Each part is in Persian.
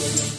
چی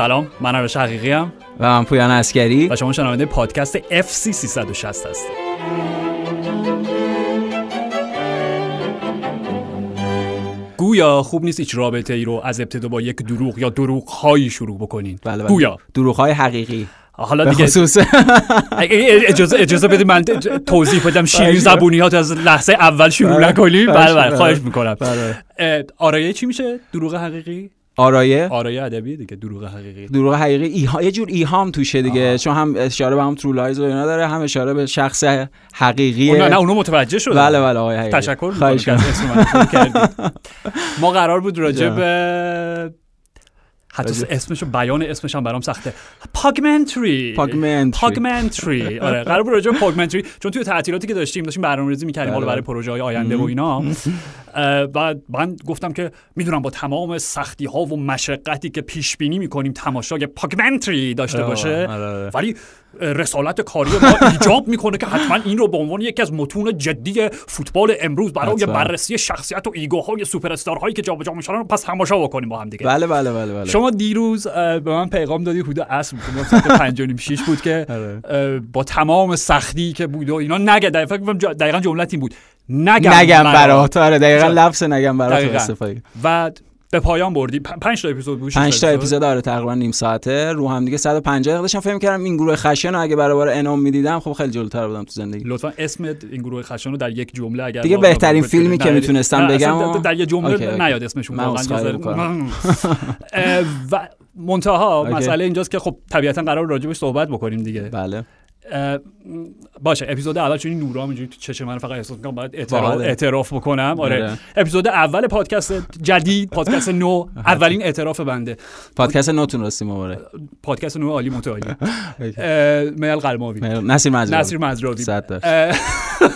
سلام من روش حقیقی هم و من پویان اسکری و شما شنونده پادکست FC 360 هستید. گویا خوب نیست هیچ رابطه ای رو از ابتدا با یک دروغ یا دروغ هایی شروع بکنین. بله بله. گویا. دروغ های حقیقی. حالا دیگه خصوص. اجازه اجازه بدید من توضیح بدم شیرین زبونیات از لحظه اول شروع بله. نکنیم. بله بله. بله خواهش می‌کنم. بله. آرایه چی میشه؟ دروغ حقیقی؟ آرایه؟ آرایه ادبی دیگه دروغ حقیقی. دروغ حقیقی. ایها... یه جور ایهام توشه دیگه. چون هم اشاره به هم True Lies و اینا داره هم اشاره به شخص حقیقی نه نه اونو متوجه شدم. بله بله آقای حقیقی. تشکر خواهش. ما قرار بود راجع. به حتی اسمشو بیان اسمش هم برام سخته Pogmentary Pogmentary. Pogmentary آره قرار بود راجع Pogmentary چون توی تعطیلاتی که داشتیم داشتیم برنامه‌ریزی می‌کردیم حالا بله. برای پروژه های آینده و اینا بعد من گفتم که می‌دونم با تمام سختی ها و مشقتی که پیش بینی می‌کنیم تماشای Pogmentary داشته باشه آره، آره. ولی رسالت کاری ما ایجاب می‌کنه که حتما این رو به عنوان یکی از متون جدی فوتبال امروز برای. بررسی شخصیت و ego های سوپر استارهایی که جابجا میشن پس تماشا بکنیم با هم دیگه بله بله بله بله شما دیروز به من پیغام دادی حدود عصر بود که ساعت 5 و نیم 6 بود که آره. با تمام سختی که بود و اینا نگه دقیقا دقیقا جملت این بود نگم, نگم برات. آره دقیقا. لفظ نگم برات. استفاده و به پایان بردی. پ- پنج تا اپیزود بود شش 5 تا اپیزود. داره تقریبا نیم ساعته. رو هم دیگه 150 دقیقه داشتم فکر کردم این گروه خشن رو اگه برابر انام می‌دیدم خب خیلی جلوتر بودم تو زندگی. لطفا اسم این گروه خشن رو در یک جمله اگر دیگه بهترین فیلمی که می‌تونستم بگم در, یه جمله. نیاد اسمشون. واقعا و منتها. مسئله اینجاست که خب طبیعتا قرار راجبش صحبت بکنیم دیگه. بله. باشه اپیزود اول چون این نورام اینجوری تو چشم من فقط احساس می‌کنم باید اعتراف, بله. اعتراف بکنم. آره. آره. اپیزود اول پادکست جدید پادکست نو اولین اعتراف بنده. پادکست نوتون راستی مبارک پادکست نو عالی متعالی. میل قلماوی. نصیر مجروی نصیر مزراوی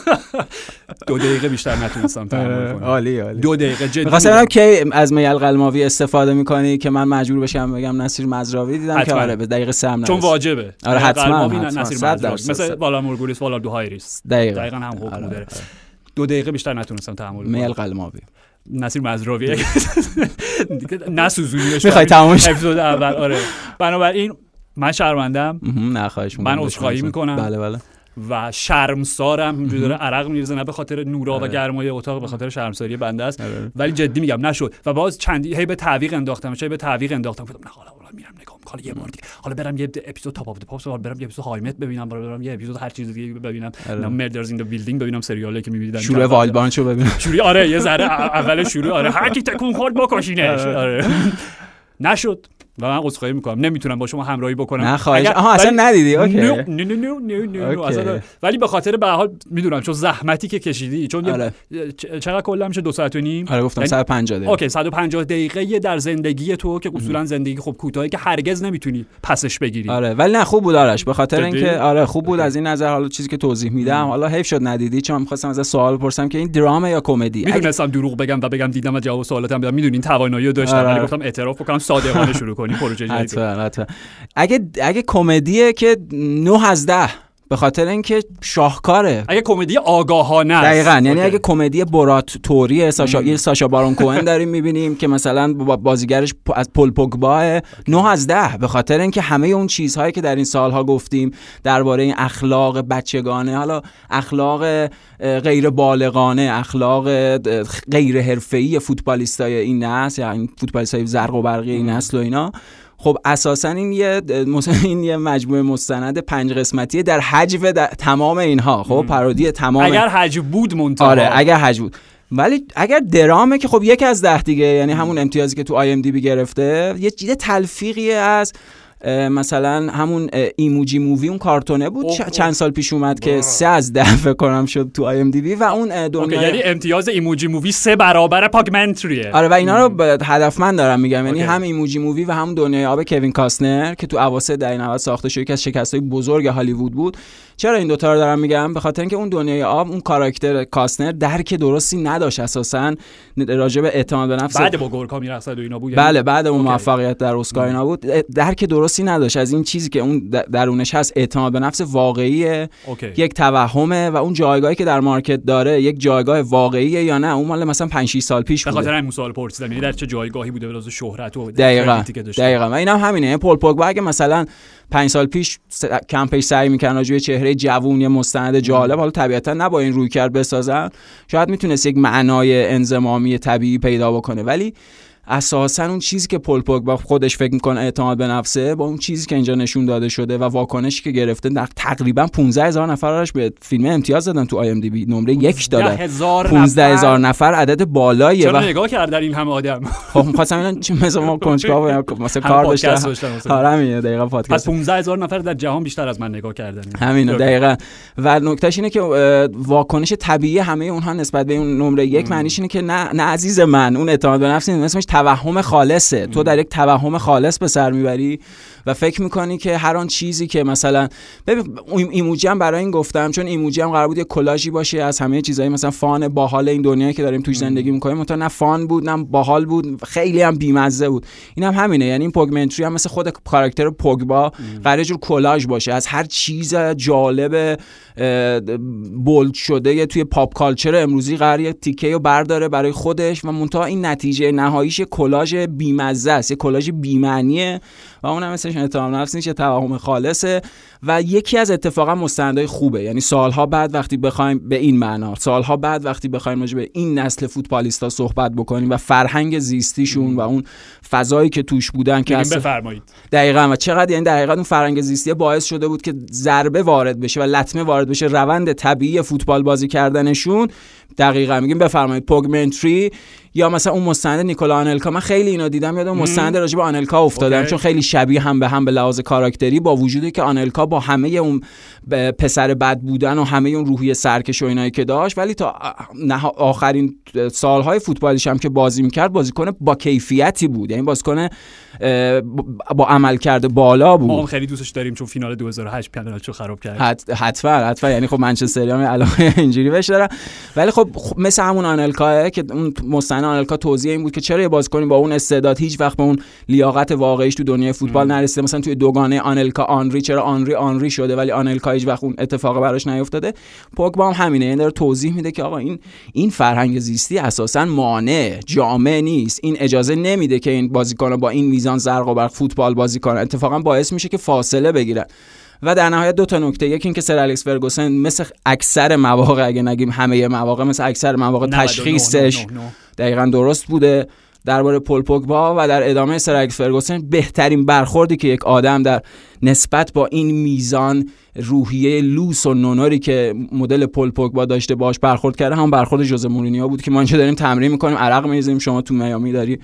دو دقیقه بیشتر نتونستم تحمل کنم عالی عالی دو دقیقه جدی. ببینم کی از میل قلماوی استفاده می‌کنی که من مجبور بشم بگم نصیر مزراوی دیدم که. آره به دقیقه سه هم چون. واجبه آره، میل حتما،. نصیر مزراوی درصد، مثل صد. والا مورگولیس والا دو هایریس دقیقاً دقیقا هم حکم آره، داره آره. دو دقیقه بیشتر نتونستم تحمل میل کنم قلماوی نصیر مزراوی نسوزونیش می‌خوای تمومش؟ اپیزود اول آره بنابراین من شرمندم نه خواهش. من عذرخواهی می‌کنم. بله بله و شرمسارم. اینجوری داره عرق میریزه نه به خاطر نورا و آره. گرمای اتاق به خاطر شرمساری بنده است. آره. ولی جدی میگم نشد. و باز چندی هی به تعویق انداختم هی به تعویق انداختم. گفتم نه حالا میرم نگاه می‌کنم. حالا یه بار دیگه. حالا برم یه اپیزود تاپ اف دی پاپس برم یه اپیزود هایمت ببینم. برم یه اپیزود هر چیز دیگه ببینم. آره. مردرز این بیلدینگ ببینم سریالی که می‌بینیدم شروع وایلبانچو ببین شوری آره یه ذره اول شروع. آره. هر کی تکون خورد بکشینش. آره. نشد. و من عذرخواهی می‌کنم. نمی‌تونم با شما همراهی بکنم. نه خواهش. اگر- آها اصلا ندیدی. OK. no no no no no no OK. اصلا ولی به خاطر به حال می‌دونم چون زحمتی که کشیدی چون آره. چقدر کلا میشه؟ دو ساعت و نیم؟ آره گفتم یعنی- 150 دقیقه. OK 150 دقیقه در زندگی تو که اصولا زندگی خب کوتاهی که هرگز نمی‌تونی پسش بگیری. آره ولی نه خوب بود آرش. به خاطر؟ اینکه آره خوب بود. از این نظر حالا چیزی که توضیح میدم. حالا حیف شد ندیدی. چون می‌خواستم از سوال بپرسم که این درامه یا کمدی؟ می‌دونستم دروغ بگم و بگم دیدم و جواب سوالاتم بدم. می‌دونین توانایی رو داشتم. آره. ولی گفتم اعتراف بکنم صادقانه شروع کنیم پروژه جدید. اگه اگه کمدیه که 9 از 10 به خاطر اینکه شاهکاره. اگه کمدی آگاهانه است. دقیقا. یعنی. اگه کمدی برات توری ساشا یه ساشا بارون کوهن داریم می‌بینیم که مثلا با- بازیگرش از پل پوگبا 9 از 10 به خاطر اینکه همه اون چیزهایی که در این سالها گفتیم درباره این اخلاق بچگانه حالا اخلاق غیر بالغانه اخلاق غیر حرفه‌ای فوتبالیستای این نسل یا این فوتبالیستای زرق و برقی این نسل و اینا خب اساسا این یه این یه مجموعه مستند پنج قسمتی در حجو در تمام اینها خب پارودی تمام اگر حج بود منتها. آره اگر حج بود. ولی اگر درامه که خب یکی از ده دیگه یعنی همون امتیازی که تو آی ام دی بی گرفته یه چیز تلفیقی از مثلا همون Emoji Movie اون کارتونه بود. اوه، اوه. چند سال پیش اومد که. سه از ده فکر کنم شد تو IMDb و اون دنیای یعنی امتیاز Emoji Movie سه برابر Pogmentary ه. آره و اینا رو هدفمند دارم میگم. یعنی. هم Emoji Movie و هم دنیای آب کوین کاستنر که تو اواسط دهه 90 ساخته شد یکی از شکست‌های بزرگ هالیوود بود. چرا این دوتا رو دارم میگم؟ به خاطر اینکه اون دنیای آب اون کاراکتر کاستنر درک درستی نداشت اساسا. راجع به اعتماد به نفس بعد با گورکا میرقصد و اینا بود یعنی- بله بعد اون. موفقیت در اسکار اینا بود. درک درستی نداشت. از این چیزی که اون درونش هست اعتماد به نفس واقعیه. اوکی. یک توهمه و اون جایگاهی که در مارکت داره یک جایگاه واقعیه یا نه؟ اون مال مثلا 5 6 سال پیش به بوده. خاطر همین سوال پرسیدم. یعنی در چه جایگاهی بوده به شهرت و دقیقا. دقیقا. و اینم همینه. یعنی پول پوگبا اگه مثلا پنج سال پیش س- کمپیش سعی می‌کردن راجع به چهره جوون یه مستند جالب حالا طبیعتا نه با این روی کرد بسازن. شاید می‌تونست یک معنای انزمامی طبیعی پیدا بکنه. ولی اساسا اون چیزی که پول پوگبا خودش فکر می‌کنه اعتماد به نفسه با اون چیزی که اینجا نشون داده شده و واکنشی که گرفته در تقریبا 15 هزار نفرش به فیلم امتیاز دادن تو آی ام دی بی. نمره یک دادن. هزار 15 هزار نفر عدد بالاییه چرا و نگاه کردن این همه آدم؟ خب می‌خواستم اینا چی مثل ما کنجکاو مثلا کار مثلا. آره همینه دقیقا پس پادکست 15 هزار نفر در جهان بیشتر از من نگاه کردن. همینه. دقیقا. و نکتهش اینه که واکنش طبیعی همه اونها نسبت به اون نمره یک معنیش اینه که نه نه عزیز من اون اعتماد به نفس. اسمش توهم خالصه. تو در یک توهم خالص به سر می‌بری و فکر می‌کنی که هر آن چیزی که مثلا ببین ایموجی هم برای این گفتم چون ایموجی هم قرار بود یه کلاژی باشه از همه چیزای مثلا فان باحال این دنیایی که داریم توش زندگی می‌کنیم. منتها نه فان بود نه باحال بود خیلی هم بیمزه بود. این هم همینه یعنی این پوگمنتری هم مثل خود کاراکتر پوگبا قرار یه جور کلاژ باشه. از هر چیز جالب bold شده توی pop culture امروزی قرار یه تیکه رو برداره برای خودش و منتها این نتیجه نهاییش یه کلاژ بیمزه است یه کلاژ بیمعنیه و اونم مثلش اعتماد نفس نیست یه توهم خالصه و یکی از اتفاقا مستندای خوبه. یعنی سالها بعد وقتی بخوایم به این معنا سالها بعد وقتی بخوایم راجع به این نسل فوتبالیستا صحبت بکنیم و فرهنگ زیستیشون و اون فضایی که توش بودن که بگیم اصلا- بفرمایید. دقیقا. و چقدر یعنی دقیقا اون فرهنگ زیستی باعث شده بود که ضربه وارد بشه و لطمه وارد بشه روند طبیعی فوتبال بازی کردنشون دقیقا. میگیم بفرمایید پوگمنتری یا مثلا اون مستند نیکولا آنلکا من خیلی اینا دیدم یادم مستند راجع به آنلکا افتادم اوکی. چون خیلی شبیه هم به هم به لحاظ کاراکتری با وجودی که آنلکا با همه اون پسر بد بودن و همه اون روحیه سرکش و اینایی که داشت ولی تا آخرین سالهای فوتبالیش هم که بازی می‌کرد بازیکن با کیفیتی بود یعنی بازیکن با عمل کرده بالا بود. ما هم خیلی دوستش داریم چون فینال 2008 پنالتیو خراب کرد. حت- حتما حتما. یعنی خب منچستری هم علاقه اینجوری بهش دارن ولی خب خب مثل همون آنلکاه که اون مستند آنلکا توضیح این بود که چرا یه بازیکنی با اون استعداد هیچ وقت به اون لیاقت واقعیش تو دنیای فوتبال نرسیده. مثلا توی دوگانه آنلکا آنری چرا آنری آنری شده ولی آنلکا هیچ وقت اون اتفاق براش نیفتاده. پوگبا هم همینه. یعنی داره توضیح میده که آقا این این فرهنگ زیستی اساسا مانع جامع نیست. این اجازه نمیده که این بازیکن با این میزان زرق و برق فوتبال بازی کنن. اتفاقا باعث میشه که فاصله بگیرن. و در نهایت دو تا نکته. یکی اینکه سر الکس فرگوسن مثل اکثر مواقع اگه نگیم همه مواقع مثل اکثر مواقع 99 تشخیصش 99. دقیقا درست بوده. درباره پل پوگبا و در ادامه سر الکس فرگوسن بهترین برخوردی که یک آدم در نسبت با این میزان روحیه لوس و نونوری که مدل پل پوگبا داشته باش برخورد کرده هم برخورد جوز مورینیو بود که ما اینجا داریم تمرین می‌کنیم عرق میریزیم شما تو میامی داری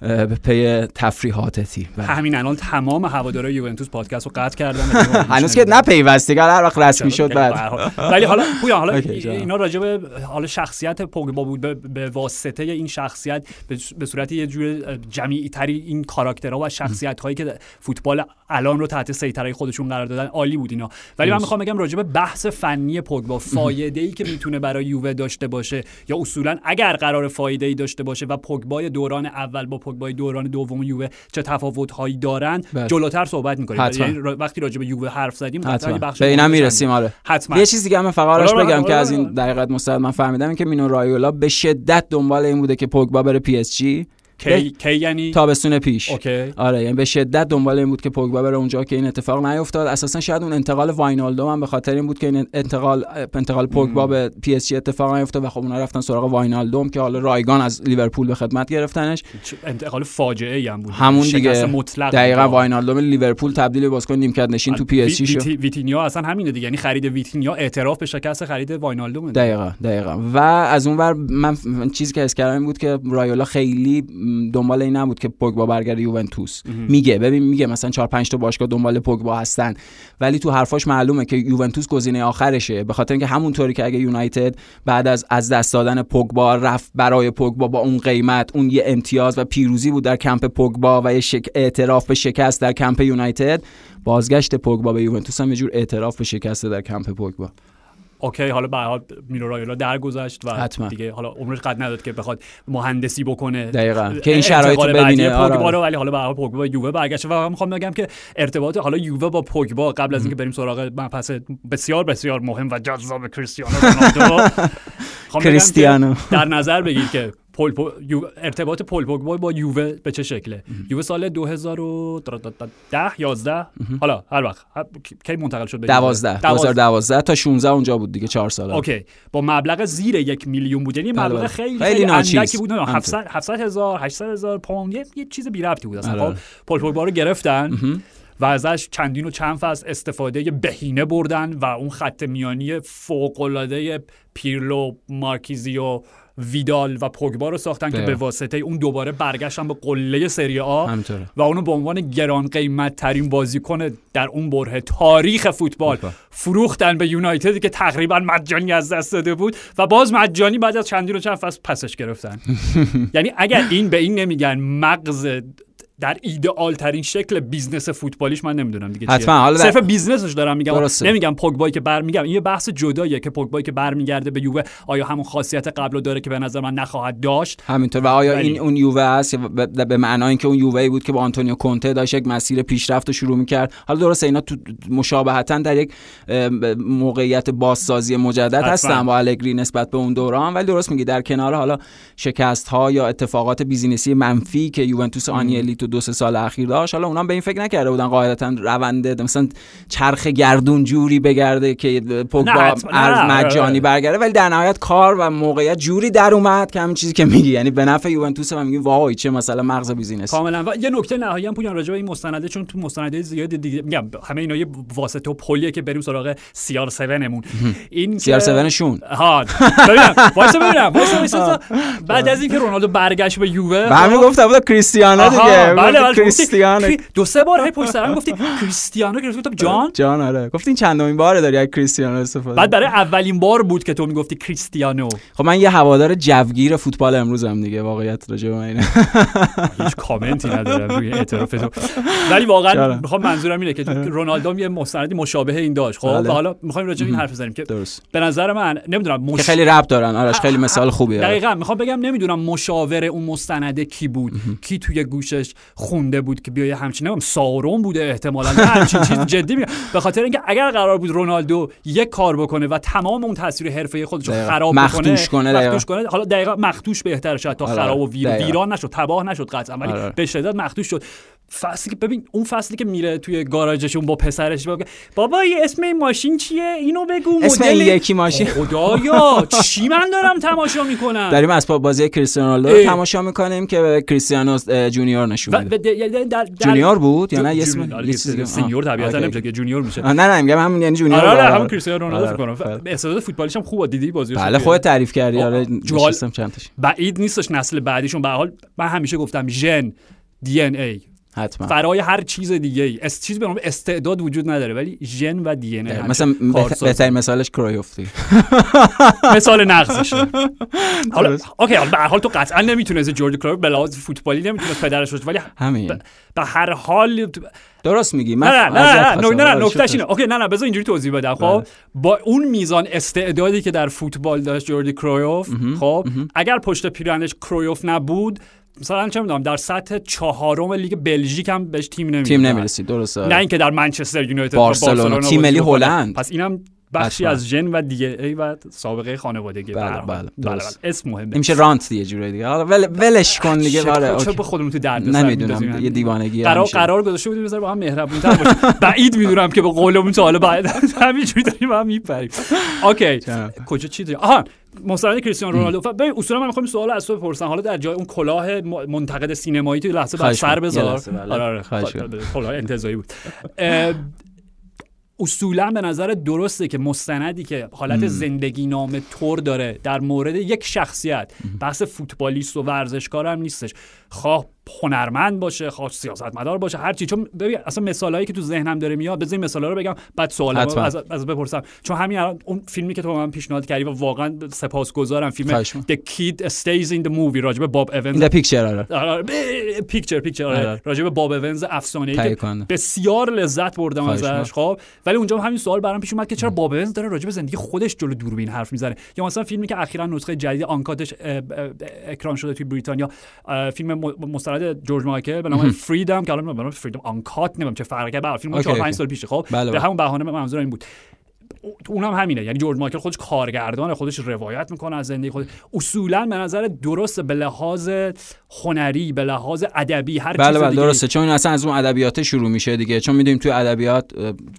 به پی تفریحاتتی بله. همین الان تمام هوادارهای یوونتوس پادکست رو قطع کردن. هنوز که نپیوسته دیگه هر وقت رسمی شد بعد ولی حالا پویا حالا. اینا راجع به حالا شخصیت پوگبا بود به, واسطه این شخصیت به- صورت یه جور جمعی تری این کاراکترها و شخصیت هایی که فوتبال الان رو تحت سیطره خودشون قرار دادن عالی بود اینا. ولی من. می‌خوام بگم راجع به بحث فنی پوگبا فایده ای که می‌تونه برای یووه داشته باشه یا اصولا اگر قرار فایده ای داشته باشه و پوگبای دوران اول با پوگبای دوران دوم یووه چه تفاوت هایی دارن بله. جلوتر صحبت می‌کنیم. یعنی وقتی راجع به یووه حرف زدیم بخش به مهمش می‌رسیم آره. حتما. یه چیز دیگه من فقط آرش حالا بگم حالا که از این دقیقت مستند من فهمیدم که مینو رایولا به شدت دنبال این بوده که پوگبا بره PSG. کی کی یعنی تابستون پیش. okay. آره یعنی به شدت دنبال این بود که پوگبا بره اونجا که این اتفاق نیفتاد اساسا شاید اون انتقال واینالدو هم به خاطر این بود که این انتقال انتقال پوگبا به PSG اتفاق نیفتاد و خب اونا رفتن سراغ واینالدوم که حالا رایگان از لیورپول به خدمت گرفتنش. انتقال فاجعه ای هم بود. همون دیگه. مطلق دقیقا بود. واینالدوم لیورپول تبدیل به بازیکن نیمکت نشین تو PSG شد. ویتی- ویتینیا اصلا همینه دیگه. یعنی خرید ویتینیا اعتراف به شکست خرید واینالدوم دقیقا دقیقا. و از اون ور من چیزی که حس کردم این بود که رایولا خیلی دنبال این نبود که پوگبا برگرده یوونتوس. میگه ببین میگه مثلا 4 5 تا باشگاه دنبال پوگبا هستن ولی تو حرفاش معلومه که یوونتوس گزینه آخرشه به خاطر اینکه همونطوری که اگه یونایتد بعد از از دست دادن پوگبا رفت برای پوگبا با اون قیمت اون یه امتیاز و پیروزی بود در کمپ پوگبا و یه شک... اعتراف به شکست در کمپ یونایتد بازگشت پوگبا به یوونتوس هم یه جور اعتراف به شکست در کمپ پوگبا. اوکی حالا به حال میلو رایولا درگذشت و حتما. دیگه حالا عمرش قد نداد که بخواد مهندسی بکنه دقیقاً. که این شرایط ببینه. آره. رو ولی حالا به حال پوگبا یووه برگشته و من می‌خوام بگم که ارتباط حالا یووه با پوگبا قبل از اینکه بریم سراغ مبحث بسیار بسیار مهم و جذاب کریستیانو رونالدو کریستیانو. در نظر بگیر که پول پو- یو- ارتباط پول پوگبا با یووه به چه شکله؟ یووه سال 2010 11 حالا هر وقت. کی منتقل شد به یووه؟ 12 2012 تا 16 اونجا بود دیگه 4 سال اوکی. با مبلغ زیر یک میلیون بود. یعنی بله، مبلغ بله. خیلی خیلی. اندکی بود. همطور. 700 700 هزار 800 هزار پوند. یه, یه چیز بی ربطی بود اصلا. آره. خب پول پوگبا رو گرفتن و ازش چندین و چند فصل استفاده بهینه بردن و اون خط میانی فوق العاده پیرلو مارکیزی و ویدال و پوگبا رو ساختن که. به واسطه اون دوباره برگشتن به قله سری آ. و اونو به عنوان گران قیمت ترین بازیکن در اون برهه تاریخ فوتبال فوتبال. فروختن به یونایتدی که تقریبا مجانی از دست داده بود و باز مجانی بعد از چندین و چند فصل پسش گرفتن یعنی اگر این به این نمیگن مغز در ایدئال ترین شکل business فوتبالیش من نمی‌دونم دیگه. حتما. حالا در- صرف business ش دارم میگم درسته. نمیگم پوگبایی که بر میگم این یه بحث جداییه که پوگبایی که برمیگرده به یووه آیا همون خاصیت قبل داره که به نظر من نخواهد داشت همینطور و آیا ولی- بله. این اون یووه است به, معنای اینکه اون یووه بود که با آنتونیو کونته داشت یک مسیر پیشرفت رو شروع می‌کرد حالا درسته اینا تو مشابهتا در یک موقعیت بازسازی مجدد. هستن با الگری نسبت به اون دوران ولی درست میگی در کنار حالا شکست ها یا اتفاقات business ی منفی که یوونتوس آنیلی تو دو سه سال اخیر داشت. حالا اونا هم به این فکر نکرده بودن قاعدتا رونده مثلا چرخ گردون جوری بگرده که پوگبا نه، مجانی برگرده. ولی در نهایت کار و موقعیت جوری در اومد که همین چیزی که میگی. یعنی به نفع یوونتوس و میگیم وای چه مثلا مغز business کاملا. و یه نکته نهایی هم پویان راجع به این مستنده چون تو مستنده زیاد دیگه میگم همه اینا یه واسطه و پلیه که بریم سراغ سی آر 7 مون این سی آر که- 7 شون. ها. ببینم. وایسا ببینم. بعد از اینکه رونالدو برگشت به یووه به همین گفتم بود کریستیانو دیگه. بله بله کریستیانو. دو سه بار هی پشت سرم گفتی کریستیانو که گفتم جان. جان آره. گفتین چندمین باره داری از کریستیانو استفاده بعد برای اولین بار بود که تو می‌گفتی کریستیانو. خب من یه هوادار جوگیر فوتبال امروزم دیگه واقعیت راجع به من اینه. هیچ کامنتی ندارم روی اعتراف تو. ولی واقعا؟ می‌خوام منظورم اینه که رونالدو یه مستندی مشابه این داشت. خب بله. حالا می‌خوایم راجع به این حرف بزنیم که درست. به نظر من نمی‌دونم مش... خیلی رب دارن. آرش خیلی مثال خوبیه. دقیقا می‌خوام بگم نمی‌دونم مشاور اون مستنده کی بود کی توی گوشش خونده بود که بیای همچین نمی‌دونم سارون بوده احتمالا همچین چیز جدی میگم به خاطر اینکه اگر قرار بود رونالدو یک کار بکنه و تمام اون تاثیر حرفه‌ای خودش رو. خراب بکنه کنه،. مخدوش کنه حالا دقیقا مخدوش بهتر شاید تا آره، خراب و ویر. ویران نشد تباه نشد قطعا ولی آره. به شدت مخدوش شد فصلی که ببین اون فصلی که میره توی گاراژشون با پسرش بگه بابا یه اسم این ماشین چیه؟ اینو بگو اسم مدل این یکی ماشین. خدایا چی من دارم تماشا می‌کنم؟ داریم اسباب بازی کریستیانو رونالدو. تماشا می‌کنیم که کریستیانو junior نشون میده در- junior بود یا نه؟ اسم آره،؟ senior طبیعتا. نمیشه که junior میشه. نه نه میگم همون یعنی junior آره آره. همون کریستیانو رونالدو آره، فکر کنم. استعداد فوتبالیش هم خوبه دیدی؟ بازی بله خودت تعریف کردی. آره بعید نیستش نسل بعدیشون. به حال من همیشه گفتم ژن دی ان ای. حتما. فرای هر چیز دیگه ای. اس چیز به نام استعداد وجود نداره ولی ژن و دی ان ای مثلا بهت- بهترین مثالش کرویوفتی مثال نقضشه. حالا. اوکی حالا به هر حال تو قطعا نمی‌تونستی جورج کرویف به لحاظ فوتبالی نمی‌تونست پدرش باشه ولی همین. به هر حال درست میگی من نه نه نه نه. نه آره، نکتهش. اینه. اوکی نه نه بذار اینجوری توضیح بدم. خب بله. با اون میزان استعدادی که در فوتبال داشت جوردی کرویوف خب اگر پشت پیرنش کرویوف نبود مثلا چه می‌دونم در سطح چهارم لیگ بلژیک هم بهش تیم نمی‌داد تیم نمی‌رسید درسته نه اینکه در منچستر یونایتد با بارسلونا، تیم ملی. هلند. پس اینم بخشی حتما. از ژن و دیگه ای و سابقه خانوادگی. بله، حال. بله، درست. اسم مهمه. میشه رانت دیگه جوری دیگه. حالا ول ولش کن دیگه. آره چه. به خودمون تو درد نمی‌دونم. یه دیوانگی قرار. قرار گذاشته بودیم بذار با هم مهربون تر باشیم. بعید می‌دونم که به قولمون تا حالا بعد همینجوری داریم هم میپریم. اوکی؟ کجا چی داریم؟ آها مستند کریستیانو رونالدو. ببین اصولا من می‌خوام سوال از تو بپرسم. حالا در جای اون کلاه منتقد سینمایی تو لحظه بعد سر بذار. بله. آره آره. خب، کلاه انتزاعی بود. اصولا به نظر درسته که مستندی که حالت زندگی نامه تور داره در مورد یک شخصیت بحث فوتبالیست و ورزشکار هم نیستش. خواه هنرمند باشه خواه سیاستمدار باشه هر چی. چون ببین اصلا مثالایی که تو ذهنم داره میاد این مثالا رو بگم بعد حتما. از, از بپرسم. چون همین الان اون فیلمی که تو من پیشنهاد کردی و واقعا سپاسگزارم فیلم. The Kid Stays in the Movie راجب باب این اونز در پیکچر آره. پیکچر پیکچر آره. آره. راجب باب اونز افسانه ای تهیه که. بسیار لذت بردم ازش خب. ولی اونجا هم همین سوال برام پیش اومد که چرا باب اونز داره راجب زندگی خودش جلو دوربین حرف می‌زنه؟ یا مثلا فیلمی که اخیرا نسخه جدید آنکاتش اکران شده توی بریتانیا فیلم م- مستند جورج مایکل به نام Freedom که الان به نام Freedom Uncut نمی‌دونم چه فرقی کرد فیلم okay، 4 5 okay. سال پیشه خب به بله. همون بهانه منظور این بود اونم همینه. یعنی جورج مایکل خودش کارگردانه خودش روایت می‌کنه از زندگی خودش. اصولا به نظر درست به لحاظ هنری به لحاظ ادبی هر بله چیز بله دیگه درسته. چون این اصلا از اون ادبیات شروع میشه دیگه. چون می‌دونیم توی ادبیات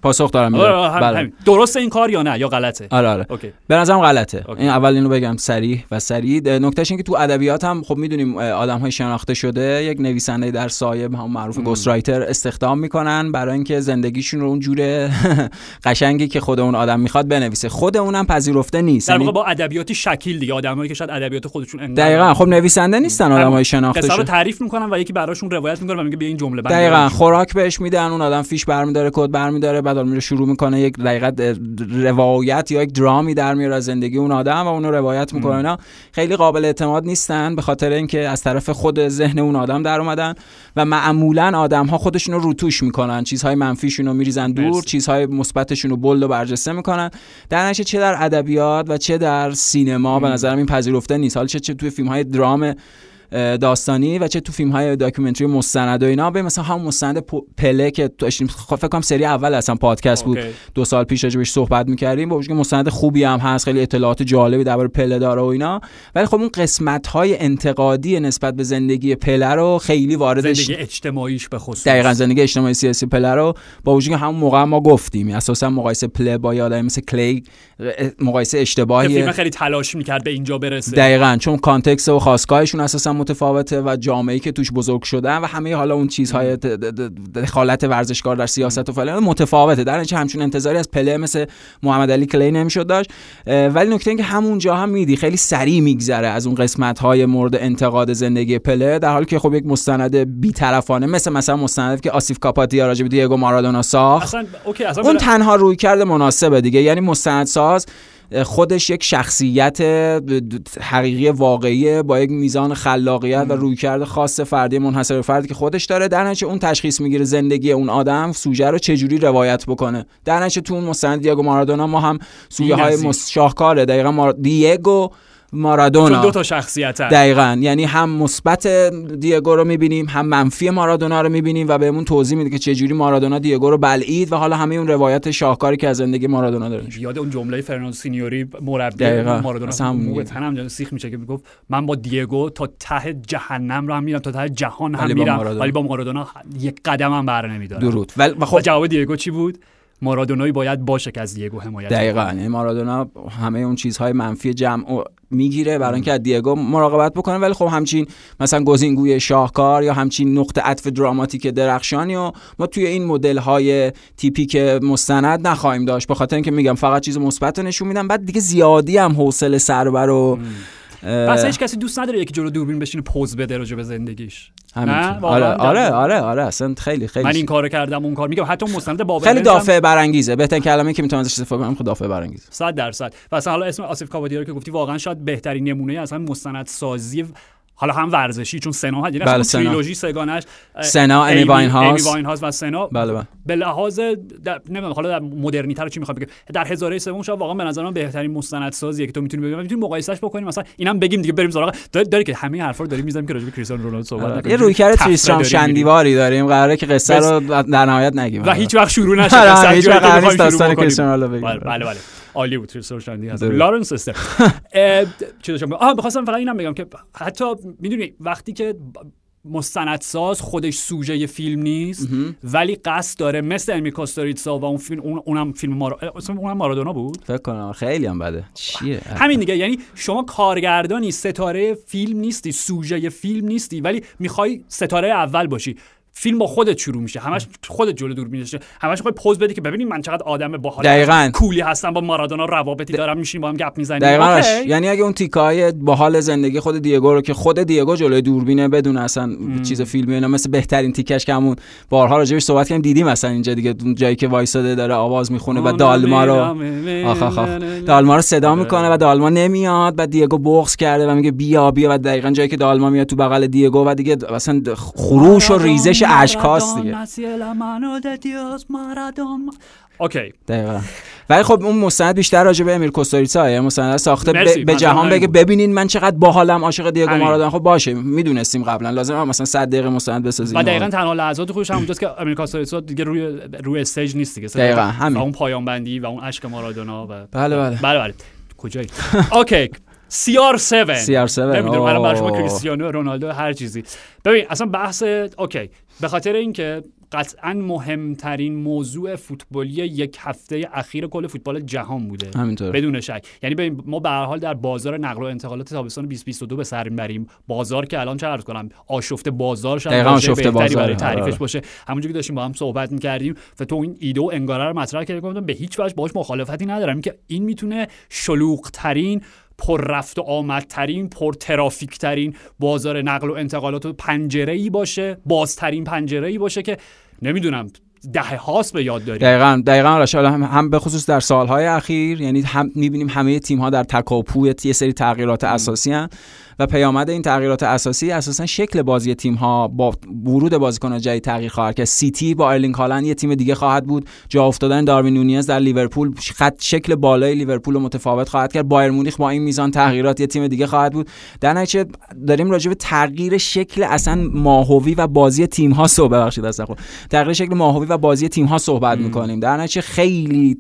پاسخ دارم آره، میدم آره، هم- بله. درسته این کار یا نه؟ یا غلطه؟ آره آره. okay. به نظرم غلطه. okay. این اول اینو بگم سریع و سریع نکتهش این که تو ادبیات هم خب می‌دونیم آدم های شناخته شده یک نویسنده در سایه هم معروف ghostwriter استخدام می‌کنن برای اینکه زندگیشون رو اون جور قشنگی که خود اون آدم می‌خواد بنویسه. خود اونم پذیرفته نیست. در یعنی واقع با ادبیاتی شکیل دیگه. آدمایی که شاید ادبیات خودشون انقدر- دقیقا. خب نویسنده نیستن آدم های شناخته قصه رو شده. تعریف می‌کنن و یکی براشون روایت می‌کنه و میگه بیا این جمله بندی دقیقا. خوراک بهش میدن اون آدم فیش برمیداره کد برمیداره بعد میره شروع می‌کنه یک دقیقا روایت یا یک درامی در میاره از زندگی اون آدم و اونو روایت می‌کنه. اینا خیلی قابل اعتماد نیستن به خاطر اینکه از طرف خود ذهن اون آدم در اومدن و معمولا آدم ها خودشون رو روتوش می‌کنن. چیزهای منفیشون رو میریزن دور. چیزهای مثبتشون رو bold و برجسته می‌کنن. در نتیجه چه در ادبیات و چه در سینما به نظرم این پذیرفته نیست. حالا چه چه توی فیلم های درام داستانی و چه تو فیلم های documentary مستند و اینا. به مثلا هم مستند پله که داشتیم خب فکر کنم سری اول اصلا پادکست بود. اوکی. دو سال پیش راجبش صحبت می‌کردیم. با وجود که مستند خوبی هم هست خیلی اطلاعات جالبی درباره پله داره و اینا. ولی خب اون قسمت های انتقادی نسبت به زندگی پله رو خیلی واردش زندگی اجتماعیش به خصوص. دقیقا زندگی اجتماعی سیاسی پله رو. با وجود که همون موقع ما گفتیم اساسا مقایسه پله با یادم مثل کلی مقایسه اشتباهی فیلم خیلی تلاش می‌کرد به اینجا برسه. دقیقا چون context و خواستگاهشون اساسا متفاوته و جامعه‌ای که توش بزرگ شدن و همه حالا اون چیزهای دخالت ورزشکار در سیاست و فلان متفاوته. در نتیجه همچون انتظاری از پله مثل محمد علی کلی نمی‌شد داشت. ولی نکته این که همونجا هم میدی خیلی سریع میگذره از اون قسمت های مورد انتقاد زندگی پله در حالی که خب یک مستند بیطرفانه مثل مثلا مستندی که آسیف کاپاتیا راجع به دیگو مارادونا ساخت. اصلا اوکی اصلا اون تنها روی کرده مناسبه دیگه. یعنی مستندساز خودش یک شخصیت حقیقی واقعی با یک میزان خلاقیت و رویکرد خاص فردی منحصر به فردی که خودش داره. در نتیجه اون تشخیص می‌گیره زندگی اون آدم سوژه رو چجوری روایت بکنه. در نتیجه تو اون مستند دیگو مارادونا ما هم سویه های. مس- شاهکاره. دقیقا مار... دیگو چون مارادونا دو تا شخصیت هست دقیقا یعنی هم مثبت دیگو رو می‌بینیم هم منفی مارادونا رو می‌بینیم و بهمون توضیح میده که چجوری مارادونا دیگو رو بلعید و حالا همه اون روایت شاهکاری که از زندگی مارادونا داره. یاد اون جمله فرناندو سینیوری مربی. مارادونا میگه. تنم سیخ میشه که می‌گفت من با دیگو تا ته جهنم رو هم میرم تا ته جهان هم میرم. ولی با مارادونا یک قدم هم بر نمیدارم درود و خب جواب دیگو چی بود مارادونایی باید باشه که از دیگو حمایت دقیقا. یعنی مارادونا همه اون چیزهای منفی جمع می‌گیره برای اینکه از دیگو مراقبت بکنه. ولی خب همچین مثلا گزینگوی شاهکار یا همچین نقطه عطف دراماتیک درخشانی و ما توی این مدل های تیپیک مستند نخواهیم داشت. به خاطر اینکه میگم فقط چیز مثبت رو نشون میدم بعد دیگه زیادی هم حوصله سربر و پس هیچ کسی دوست نداره یکی جلو دوربین بشینه پوز بده راجع به زندگیش. نه؟ آره آره آره آره اصلا خیلی خیلی من این کارو کردم اون کار میگم. حتی مستند بابل خیلی بنز هم دافع برانگیزه. بهترین کلمه که می‌تونم ازش استفاده کنم خود دافع برانگیزه صد درصد. و اصلا حالا اسم آصف رو که گفتی واقعا شاید بهترین نمونه همین مستند سازی حالا هم ورزشی چون سنا هست یعنی بله،. تریلوژی سگانش سنا، امی ایمی- واینهاوس. امی واینهاوس و سنا بله بله به لحاظ در... نمی‌دونم حالا در مدرنیته رو چی می‌خوام بگم در هزاره سوم شاید واقعا به نظر من بهترین مستندسازیه که تو می‌تونی ببینی می‌تونی مقایسهش بکنیم مثلا اینم بگیم دیگه بریم سراغ داری, داری که همه حرفا رو داریم می‌زنیم که راجع به کریستیانو رونالدو صحبت آره. نکنیم یه رویکرد تریسترام. شندیواری داریم قراره که قصه رو در نهایت نگیم و هیچ وقت شروع نشه آره، هیچ وقت داستان. کریستیانو رونالدو. بله بله بله عالی بود هست درست. لارنس استر چی بگم؟ آها می‌خواستم فقط اینم بگم که حتی می‌دونی وقتی که مستندساز خودش سوژه فیلم نیست ولی قصد داره مثل امی کوستاریتسا و اون فیلم اون اونم فیلم مارا... اونم مارادونا بود؟ فکر کنم خیلی هم بده. چیه؟ همین دیگه یعنی شما کارگردانی ستاره فیلم نیستی سوژه فیلم نیستی ولی می‌خوای ستاره اول باشی. فیلم با خودت شروع میشه. همش خودت جلو دور میشه همش می‌خوای پوز بدی که ببینید من چقدر آدم باحال دقیقاً. کولی هستم با مارادونا روابطی دارم میشیم با هم گپ می‌زنیم دقیقاً. یعنی اگه اون تیکای باحال زندگی خود دیگو رو که خود دیگو جلوی دوربینه بدون اصلا چیز فیلمی اینا مثل بهترین تیکش که همون بارها راجبش صحبت کردیم دیدیم مثلا اینجا دیگه جایی که وایساده داره آواز می‌خونه و دالما رو. آخ آخ دالما رو صدا می‌کنه و دالما نمیاد بعد دیگو بغض کرده و میگه بیا بیا. و دقیقا جایی که دالما میاد تو بغل دیگو و دیگه مثلا خروش و ریزش اشکاست دیگه. اوکی. دقیقا. ولی خب اون مستند بیشتر راجع به امیر کوستوریتسا مستند ساخته. ب- به جهان بگه. ببینین من چقدر باحالم عاشق دیگو. مارادونا خب باشه می‌دونستیم قبلا. لازم هم مثلا 100 دقیقه مستند بسازیم. و دقیقا تنها لحظات خوش همونجاست که امیر کوستوریتسا دیگه روی روی stage نیست دیگه. دقیقاً، همین. و اون پایان بندی و اون اشک مارادونا و بله بله. بله بله. کجایی؟ اوکی. CR7 CR7 نمی‌دونم الان برای شما. کریستیانو رونالدو هر چیزی. ببین اصلا بحث اوکی. به خاطر اینکه قطعا مهمترین موضوع فوتبالی یک هفته اخیر کل فوتبال جهان بوده. همینطور. بدون شک. یعنی ببین ما به هر حال در بازار نقل و انتقالات تابستان 2022 به سر می‌بریم. بازار که الان چه عرض کنم؟ آشفته بازار شاید واژه آشفته بازاره. برای تعریفش آره. باشه. همونجوری که داشتیم با هم صحبت می‌کردیم. و تو این ایده و انگاره رو مطرح کردی گفتم به هیچ وجه باهاش مخالفتی ندارم. که این می‌تونه شلوغ ترین پر رفت و آمدترین پر ترافیک ترین بازار نقل و انتقالات و پنجره ای باشه بازترین پنجره ای باشه که نمی‌دونم دهه هاست به یاد داریم. دقیقا دقیقا آرش حالا هم, هم به خصوص در سالهای اخیر یعنی هم می‌بینیم همه تیم ها در تکاپوی یه سری تغییرات اساسی هن و پیامد این تغییرات اساسی اساسا شکل بازی تیم ها با ورود بازیکن جدید تغییر خواهد کرد. سیتی با ارلینگ هالند یه تیم دیگه خواهد بود. جا افتادن داروین نونیز در لیورپول خط شکل بالای لیورپول رو متفاوت خواهد کرد. بایر مونیخ با این میزان تغییرات یه تیم دیگه خواهد بود. در نتیجه داریم راجع به تغییر شکل اصلا ماهوی و بازی تیم ها صحبت اصلا خود تغییر شکل ماهوی و بازی تیم ها صحبت می‌کنیم. در نتیجه خیلی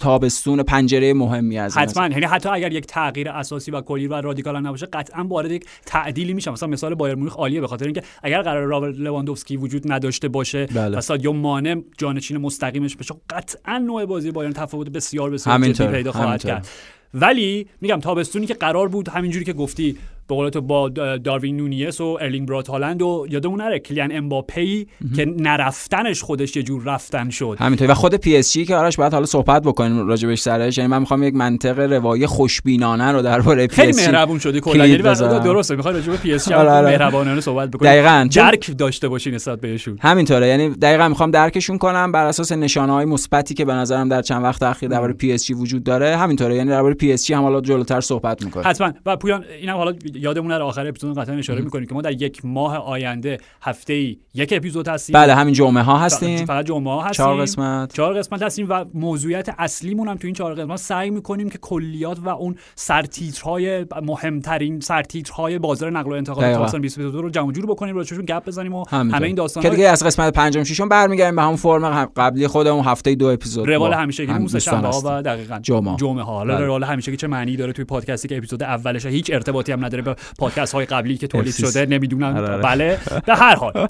تابستون پنجره مهمی از حتما. یعنی حتی اگر یک تغییر اساسی و کلی و رادیکال نباشه قطعا وارد یک تعدیلی میشه مثلا مثال بایر مونیخ عالیه به خاطر اینکه اگر قرار رابرت لواندوفسکی وجود نداشته باشه بله. و سادیو مانه جانشین مستقیمش بشه قطعا نوع بازی بایرن تفاوت بسیار بسیار جدی پیدا خواهد. کرد ولی میگم تابستونی که قرار بود همینجوری که گفتی به قول تو با داروین نونیس و ارلینگ برات هالند و یادمون نره کیلیان امباپی که نرفتنش خودش یه جور رفتن شد. همینطوری. و خود پی اس جی که آرش باید حالا صحبت بکنیم راجبش سرش. یعنی من می‌خوام یک منطق روایی خوشبینانه رو درباره پی اس جی خیلی مهربون شدی کلا یعنی. درسته. می‌خوای راجع به پی اس جی آره، آره. مهربانانه صحبت بکنی. دقیقاً. درک داشته باشی نسبت بهشون. همینطوره. یعنی دقیقا می‌خوام درکشون کنم بر اساس نشانه های مثبتی که به نظرم در چند وقت اخیر درباره پی اس جی وجود داره. همینطوره. یعنی درباره پی اس جی هم حالا جلوتر صحبت می‌کنیم. حتما. و پویان اینم حالا یادمون نره آخر اپیزود قطعا اشاره می‌کنیم که ما در یک ماه آینده هفته ای یک اپیزود هستیم بله همین جمعه ها هستیم فقط جمعه ها هستیم چهار قسمت چهار قسمت هستیم و موضوعیت اصلیمون هم تو این چهار قسمت سعی می‌کنیم که کلیات و اون سرتیترهای مهمترین سرتیترهای بازار نقل و انتقالات. تابستان 2022 رو جمع جور بکنیم راجعشون گپ بزنیم و. همه این داستان که دیگه از قسمت پنجم ششم برمیگردیم به همون فرم قبلی خودمون هفته دو اپیزود روال همیشه که هم اون دوستان سه‌شنبه ها. و دقیقاً جمعه. جمعه ها حالا بله. روال همیشه که چه معنی داره توی پادکستی که اپیزود اولش هیچ ارتباطی هم نداره به پادکست های قبلی که تولید. شده نمی‌دونم. آره، آره. بله. به هر حال.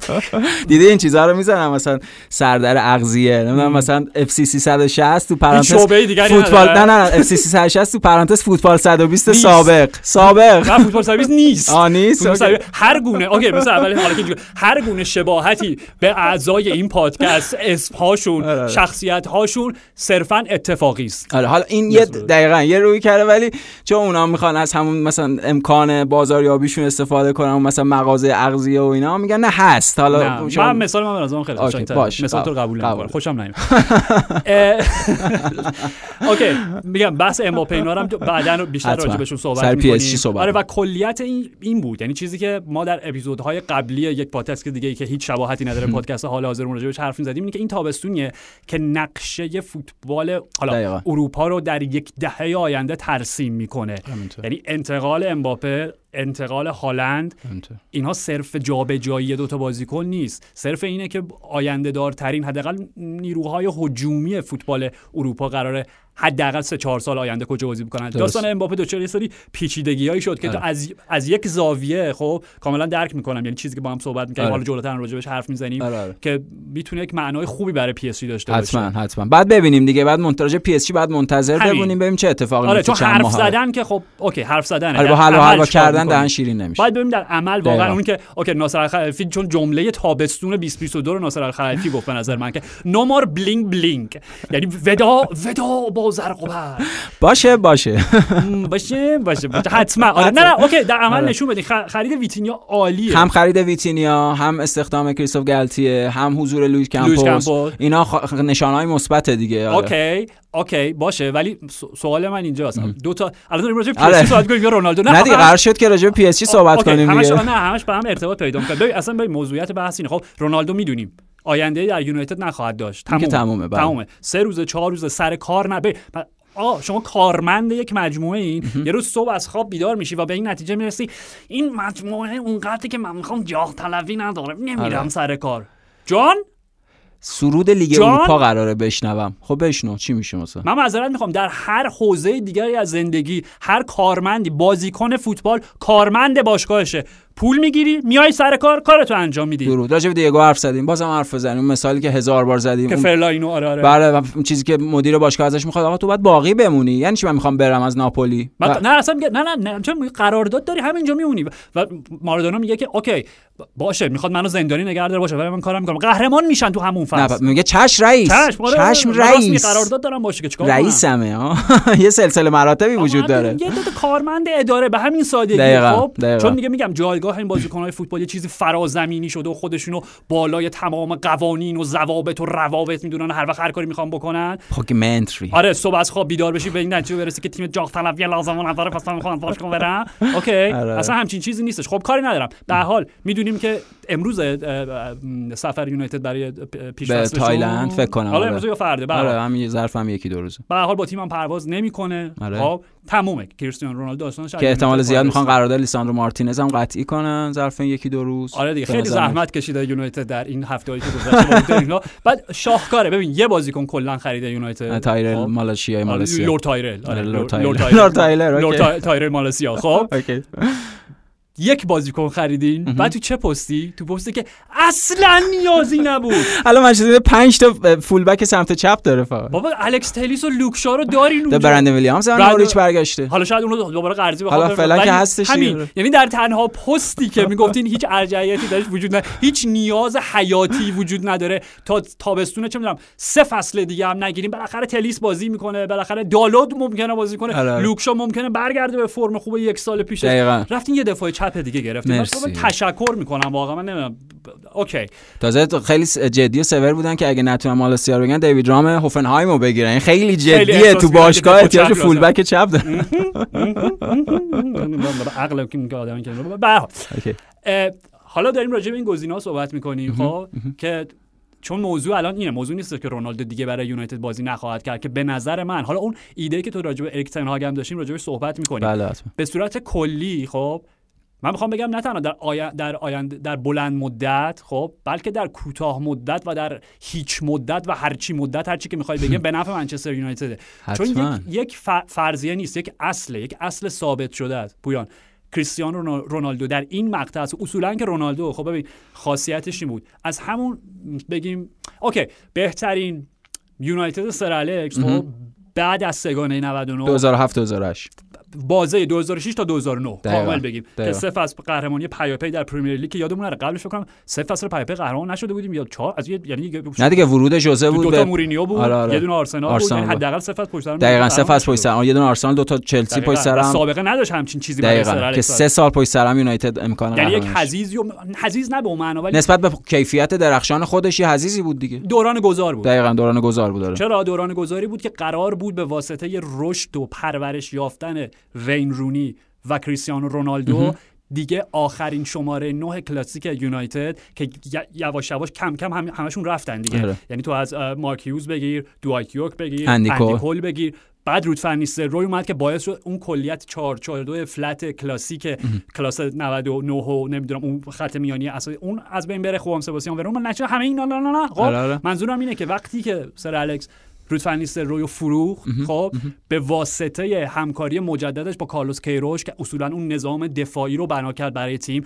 دیده این چیزها رو می‌زنم؟ مثلا سردر اغذیه نمی‌دونم مثلا اف سی 360 تو پرانتز شعبه دیگری فوتبال؟ نه نه اف سی 360 تو پرانتز فوتبال 120 نیست. سابق. سابق. نه فوتبال سرویس نیست. آ نیست؟ هر گونه اوکی مثلا اول حالا که هر گونه شباهتی به اعضای این پادکست اسم هاشون آره،. شخصیت هاشون صرفا اتفاقی است. آره حالا این یه دقیقا یه روی کرده ولی چون اونا می‌خوان از همون مثلا امکان بازاریابیشون استفاده کنن و مثلا مغازه اغذیه و اینا میگن نه هست حالا نه شما- من مثال من از اون خیلی. باش. مثال تو قبول. نمی‌کنم خوشم نمیاد اوکی میگم بحث امباپه اینا هم بعدا بیشتر. راجع بهشون صحبت می‌کنیم آره و کلیت این این بود یعنی چیزی که ما در اپیزودهای قبلی یک پادکست دیگه ای که هیچ شباهتی نداره پادکست حال حاضرمون راجع بهش حرف می‌زدیم اینه که این تابستونیه که نقشه فوتبال حالا. اروپا رو در یک دهه آینده ترسیم می‌کنه. یعنی انتقال امباپه انتقال هالند. اینها صرف جابجایی دو تا بازیکن نیست صرف اینه که آینده دارترین حداقل نیروهای هجومی فوتبال اروپا قراره حداقل سه چهار سال آینده کجا بازی درست. داستان امباپه دچار یه سری پیچیدگیایی شد که تو آره. از از یک زاویه خب کاملا درک می‌کنم یعنی چیزی که با هم صحبت می‌کنیم آره. حالا جلوتر راجبش حرف می‌زنیم آره،. که می‌تونه یک معنای خوبی برای پی اس داشته باشه حتما حتما بعد ببینیم دیگه بعد منتظر پی اس بعد منتظر همین. ببینیم چه اتفاقی آره میفته چون حرف زدن که خب اوکی حرف زدن آره با حلوا کردن دهن شیرین نمیشه باید ببینیم در عمل واقعا. اون که اوکی ناصر الخلفی چون جمله تابستون 2022 رو ناصر الخلفی گفت به نظر من که no more bling bling یعنی وداع وداع با زرق و برق باشه باشه. باشه باشه. حتما. آره. نه نه. اوکی. در عمل آره. نشون بدین. خرید ویتینیا عالیه. هم خرید ویتینیا هم استخدام کریستوف گلتیه هم حضور لویس کامپوس. کامپوس. اینا خ... نشانهای مثبت دیگه آره. اوکی. اوکی. باشه. ولی سوال من اینجاست دو تا الان راجع به آره. پی اس صحبت کنیم. رونالدو. نه دیگه آخه قرار شد که راجع به پی اس جی صحبت کنیم همش دیگه نه همش به هم ارتباط پیدا می‌کنه ببین اصلا ببین موضوعیت بحث اینه. خب رونالدو می‌دونیم. آینده در یونایتد نخواهد داشت. که تمومه. تمومه، بله. تمومه. سه روز چهار روز سر کار نه آه شما کارمند یک مجموعه این. یه روز صبح از خواب بیدار میشی و به این نتیجه می‌رسی. این مجموعه اونقدری که من می‌خوام جاه طلبی نداره نمیرم آره. سر کار. جان؟ سرود لیگ؟ اروپا قراره بشنوم. خب بشنو چی میشه مثلا من معذرت می‌خوام. در هر حوزه دیگری از زندگی هر کارمندی بازیکن فوتبال کارمند باشگاهشه. پول می‌گیری میای سر کار کارتو انجام میدی. درود. راجع به دیگو حرف زدیم. بازم حرف بزنیم. اون مثالی که هزار بار زدیم که فرلاینو آره آره. بله چیزی که مدیر باشگاه ازش می‌خواد آقا تو باید باقی بمونی. یعنی چی من می‌خوام برم از ناپولی؟ من- و- نه اصلا میگه نه نه نه چون میگه قرارداد داری همینجا میمونی. و مارادونا میگه که اوکی باشه می‌خواد منو زندانی نگه داره باشه ولی من کارم می‌کنم. قهرمان میشن تو همون نه فصل. میگه چش رئیس. چشم آره، چشم آره، میگه، رئیس. قرارداد دارم باشه که چیکار؟ رئیسمه. ها یه سلسله مراتبی وجود داره. یه دو کارمند اداره به همین سادگی خب. چون دیگه میگم جایگاه این بازیکن‌های فوتبال یه چیزی فرازمینی شده و خودشونو بالای تمام قوانین و ضوابط و روابط می‌دونن هر وقت هر کاری می‌خوان بکنن. documentary آره صبح از خواب بیدار بشی به این نتیجه برسی که تیم جاه طلبی لازم نداره پس من می‌خوام باشگاه برم. اوکی. آره. اصلا همچین چیزی نیستش. خب کاری ندارم. به هر حال می‌دونیم که امروز سفر یونایتد برای پیش به تایلند فکر کنم، حالا آره. امروز یا فردا آره. همین ظرف هم یکی دو روزه به حال با تیمم پرواز نمی‌کنه آره. خب تمومه کریستیانو رونالدو داستانش که احتمال زیاد می‌خوان. قرارداد لیساندرو مارتینز هم قطعی کنن ظرف یکی دو روز آره دیگه خیلی زحمت کشیده یونایتد در این هفته هایی که گذشته بعد شاهکاره ببین یه بازیکن کلا خریده. یونایتد تایرل خب؟ مالاسیا آره، مالسیا لورد تایرل آره، آره، لورد لورد تایلر. تایلر. لورد تایلر، اوکی. لورد تا- تایرل مالسیا خب یک بازیکن خریدین بعد تو چه پستی؟ تو پستی که اصلا نیازی نبود. الان من شده 5 تا full back سمت چپ داره فقط. بابا الکس تلیس و لوکشا رو دارین اونجا. برندن ویلیامز هم برند- نوریچ برگشته. حالا شاید اون رو دوباره قرضی بخواد حالا فعلا که هستش همین. یعنی در تنها پستی که می‌گفتین هیچ ارجحیتی درش وجود نداره. هیچ نیاز حیاتی وجود نداره. تا تابستونه چه می‌دونم سه فصل دیگه هم نگیریم. بالاخره تلیس بازی می‌کنه بالاخره دالود ممکنه بازی کنه. آره. لوکشا ممکنه برگرده به فرم خوب یک سال پیش. رفتین یه دفاع چپ دیگه گرفتین مرسی. بس تشکر می‌کنم واقعا. من نمی‌دونم. اوکی. تازه تو خیلی جدی و سور بودن که اگه نتونن مالسیا رو بگن دیوید رام هوفنهایم رو بگیرن. این خیلی جدیه تو باشگاه احتیاج فول. بک چپ داره. عقل که آدم که حالا داریم راجع به این گزینه‌ها صحبت می‌کنیم خب؟ که چون موضوع الان اینه موضوع نیست که رونالدو دیگه برای یونایتد بازی نخواهد کرد که به نظر من حالا اون ایده که تو راجع به اریک تن هاگ هم داشتیم راجع صحبت می‌کنیم. بله. به صورت کلی خب من می‌خوام بگم نه تنها در آینده در آینده در بلند مدت خب بلکه در کوتاه مدت و در هیچ مدت و هرچی مدت هرچی که می‌خوای بگیم به نفع منچستر یونایتد. چون. یک, یک فرضیه نیست یک اصله یک اصل ثابت شده است. پویان کریستیانو رونا- رونالدو در این مقطع است. اصولا که رونالدو خب ببین خاصیتش این بود. از همون بگیم اوکی بهترین یونایتد سر الکس خب بعد از سگانه 99 2007 2008 بازه 2006 تا 2009 دقیقاً. کامل بگیم که دقیقاً. سه فصل قهرمانی پیاپی در پرمیر لیگ که یادمون نره قبلش فکر کنم سه فصل پیاپی قهرمان نشده بودیم یا چهار از یه- یعنی نه دیگه ورود ژوزه دو بود تا به مورینیو بود آره، آره. یه دونه آرسنال آرسنال یعنی بود. حداقل سه فصل پشت سر دقیقاً سه فصل پشت سر یه دونه آرسنال دو تا چلسی. پشت سر هم سابقه نداشت همچین چیزی برای که سه سال پشت سر هم یونایتد امکان یعنی یک. حضیضی و حضیض نه به اون معنا ولی نسبت به کیفیت درخشان خودش یه حضیضی بود دیگه دوران گذار بود دقیقاً دوران گذار بود داره چرا دوران گذاری بود که قرار بود به واسطه رشد و پرورش یافتن وین رونی و کریستیانو رونالدو. دیگه آخرین شماره نه کلاسیک یونایتد که یواش یواش کم کم هم همشون رفتن دیگه. آره. یعنی تو از اه، مارک هیوز بگیر دوایت یورک بگیر اندی کول. کول بگیر. بعد رود فنیستر روی اومد که باعث شد اون کلیت 442 flat کلاسیک کلاس 99 و نمی‌دونم اون خط میانی اساسی اون از بین بره خوان سباستین ورون. من نچه همه اینا نه نه نه خب آره، آره. منظورم اینه که وقتی که سر الکس رود فنیستر روی فروخت خب؟ به واسطه همکاری مجددش با کارلوس کیروش که اصولا اون نظام دفاعی رو بنا کرد برای تیم.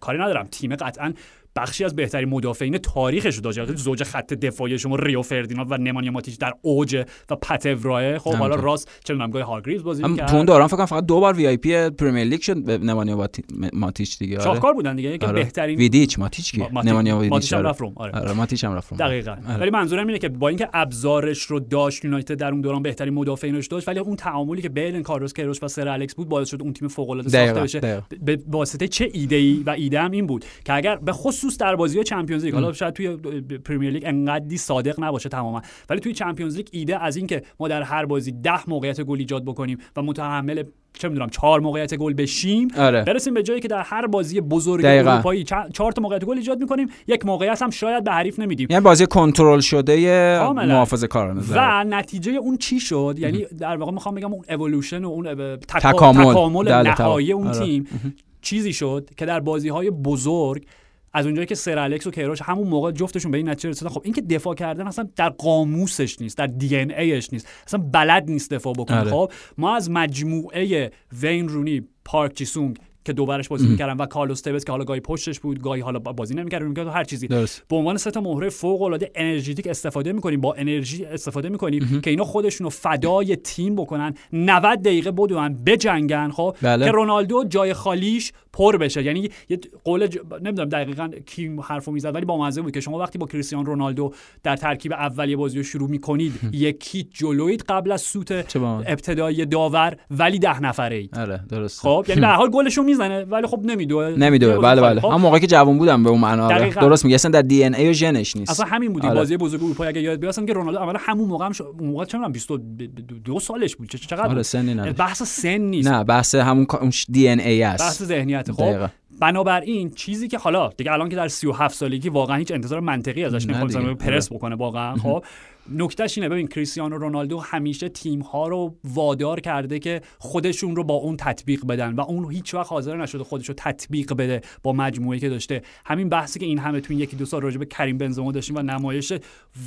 کاری ندارم. تیم قطعا بخشی از بهترین مدافعین تاریخش رو داشت زوج خط دفاعی شما ریو فردیناند و نمانیا ماتیچ در اوج و پتوراه خب حالا. راست چه می‌دونم هارگریوز بازی می‌کرد تو دوران فکر کنم فقط دو بار VIP پرمیر لیگ شد نمانیا ماتیچ دیگه آره. شاهکار بودن دیگه که آره. بهترین ویدیچ ماتیچ کی ماتی- نمانیا ماتیچ هم آره. رفت روم، آره. آره ماتیچ هم رفت روم. دقیقا آره. ولی منظورم اینه که با اینکه ابزارش رو داشت یونایتد در اون دوران بهترین مدافعینش داشت ولی اون تعاملی که بین کارلوس کیروش و سر الکس بود باعث شد اون تیم فوق العاده ساخته بشه. به واسطه چه ایده ای و ایده هم این بود که اگر به خصوص در بازی چمپیونز لیگ حالا شاید توی پرمیر لیگ انقدری صادق نباشه تماما ولی توی چمپیونز لیگ ایده از اینکه ما در هر بازی ده موقعیت گل ایجاد بکنیم و متحمل چه می‌دونم چهار موقعیت گل بشیم آره. برسیم به جایی که در هر بازی بزرگ. اروپایی چه- چهار تا موقعیت گل ایجاد می‌کنیم یک موقعیت هم شاید به حریف نمیدیم یعنی بازی کنترل شده. محافظه کارانه و نتیجه اون چی شد یعنی در واقع می‌خوام بگم اون اِوولوشن و اون تکامل. تکامل بله، نهایی تمام. اون آره. تیم چیزی شد که در بازی های بزرگ از اونجایی که سر الکس و کیروش همون موقع جفتشون به این نتیجه رسیدن خب این که دفاع کردن اصلا در قاموسش نیست در DNA اش نیست اصلا بلد نیست دفاع بکنه آره. خب ما از مجموعه وین رونی پارک جیسونگ که دوبرش بازی می‌کردن و کارلوس تبس که حالا گاهی پشتش بود گاهی حالا بازی نمی‌کرد می‌کرد هر چیزی. به عنوان سه تا مهره فوق العاده انرژیتیک استفاده می‌کنیم با انرژی استفاده می‌کنیم که اینا خودشون رو فدای تیم بکنن 90 دقیقه بدون بجنگن خب؟ بله. که رونالدو جای خالیش پر بشه. یعنی یه قول ج... نمی‌دونم دقیقا کی حرفو می‌زد ولی با مزه بود که شما وقتی با کریستیانو رونالدو در ترکیب اولیه بازی رو شروع می‌کنید یکی جلوید قبل از سوت ابتدایی داور ولی ده نفره اید آره درست. خب؟ یعنی به هر حال گلشو می‌زنه. ولی خب نمیدوه. نمیدوه. بله بله. خب، هم موقعی که جوان بودم به اون معنا آره. درست میگه اصلا در دی ان ای و ژنش نیست. اصلا همین بود این آره. بازی بزرگ اروپا اگه یاد اصلا که رونالدو اولا همون موقع هم شو... اون موقع چه می‌دونم 22 سالش بود. چه- چقدر آره؟ سنی نداره. بحث سن نیست. نه بحث همون دی ان ای بحث است ذهنیت خب دقیقاً. بنابراین چیزی که حالا دیگه الان که در 37 سالگی واقعا هیچ انتظار منطقی ازش نه نمی‌کنه. مثلا پرس بکنه واقعا خب. نکتهش اینه. ببین کریستیانو رونالدو همیشه تیم ها رو وادار کرده که خودشون رو با اون تطبیق بدن و اون هیچ وقت حاضر نشده خودش رو تطبیق بده با مجموعه که داشته. همین بحثی که این همه تو این یکی دو سال راجع به کریم بنزما داشتیم و نمایش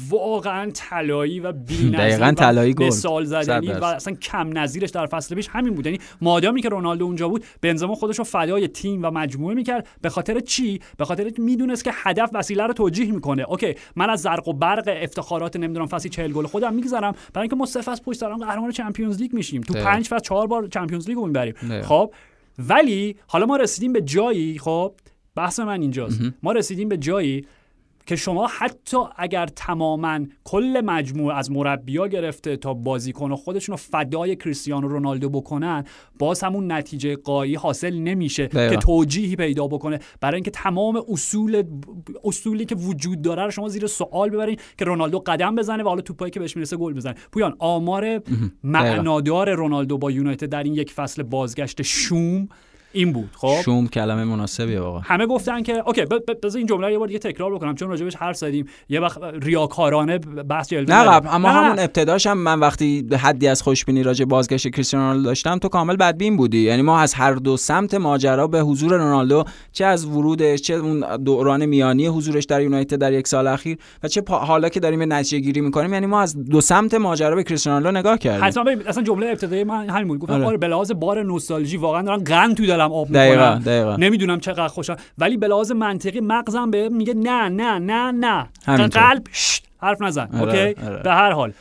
واقعا طلایی و بی‌نظیر طلایی گل. مثال زدنی و. اصلا کم نظیرش در فصل پیش همین بود. یعنی مادامی که رونالدو اونجا بود بنزما خودش رو فدای تیم و مجموعه می‌کرد. به خاطر چی؟ به خاطر می‌دونست که هدف وسیله رو توجیه می‌کنه. okay من از زرق و برق افتخارات نمی‌دونم فصل 40 گل خودم میگذرم. برای اینکه ما سه فصل پشت سر هم قهرمان چمپیونز لیگ میشیم. تو دقیقاً. پنج فصل چهار بار چمپیونز لیگ رو می‌بریم. خب ولی حالا ما رسیدیم به جایی خب بحث من اینجاست. ما رسیدیم به جایی که شما حتی اگر تماما کل مجموعه از مربیا گرفته تا بازیکن خودشون رو فدای کریستیانو رونالدو بکنن باز همون نتیجه قایی حاصل نمیشه. که توجیهی پیدا بکنه. برای اینکه تمام اصول اصولی که وجود داره رو شما زیر سوال ببرین که رونالدو قدم بزنه و حالا توپایی که بهش می‌رسه گل بزنه. پویان آمار معنادار رونالدو با یونایتد در این یک فصل بازگشت شوم این بود خب؟ شوم کلمه مناسبیه واقعا. همه گفتن که اوکی بذار این جمله رو یه بار دیگه تکرار بکنم چون راجبش حرف زدیم. یه وقت ریاکارانه بحث جلوه نه. قبل اما نه، همون ابتداش هم من وقتی حدی از خوشبینی راجع به بازگشت کریستیانو رونالدو داشتم تو کامل بدبین بودی. یعنی ما از هر دو سمت ماجرا به حضور رونالدو چه از ورودش چه اون دوران میانی حضورش در یونایتد در یک سال اخیر و چه حالا که داریم نتیجه گیری می‌کنیم یعنی ما از دو سمت ماجرا به کریستیانو رونالدو نگاه کردیم. حتما اصلا جمله ابتدایی من همین بود. گفتم آره. آره به لحاظ بار نوستالژی واقعا دارن قند تو دلم آب دقیقاً. نمی‌دونم چقدر خوشم. ولی به لحاظ منطقی مغزم به میگه نه نه نه نه. همینطور. قلب شت، حرف نزن. آره، okay؟ آره. به هر حال.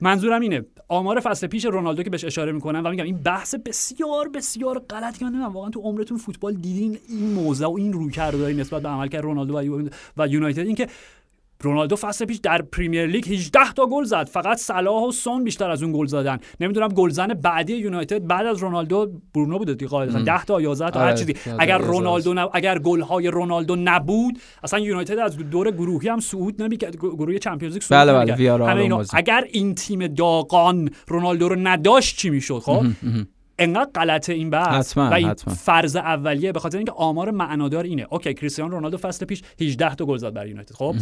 منظورم اینه. آمار فصل پیش رونالدو که بهش اشاره می‌کنم و میگم این بحث بسیار بسیار غلط که نمی‌دونم. واقعا تو عمرتون فوتبال دیدین این موضع و این رویکردهای نسبت به عملکرد رونالدو و, و یونایتد. اینکه رونالدو فصل پیش در پریمیر لیگ 18 تا گل زد. فقط صلاح و سون بیشتر از اون گل زدن. نمی‌دونم گلزن بعدی یونایتد بعد از رونالدو برونو بوده دیگه. غالبا 10 تا 11 تا هر آره، چیزی. اگر رونالدو نب... اگر گل های رونالدو نبود اصلا یونایتد از دور گروهی هم صعود نمی‌کرد. گروه چمپیونز لیگ صعود بله بله اگر این تیم داغان رونالدو رو نداشت چی می‌شد خب؟ انقدر غلطه این بحث. و این فرض اولیه به خاطر اینکه آمار معنادار اینه. okay کریستیانو رونالدو فصل پیش 18 تا گل زد برای یونایتد خب؟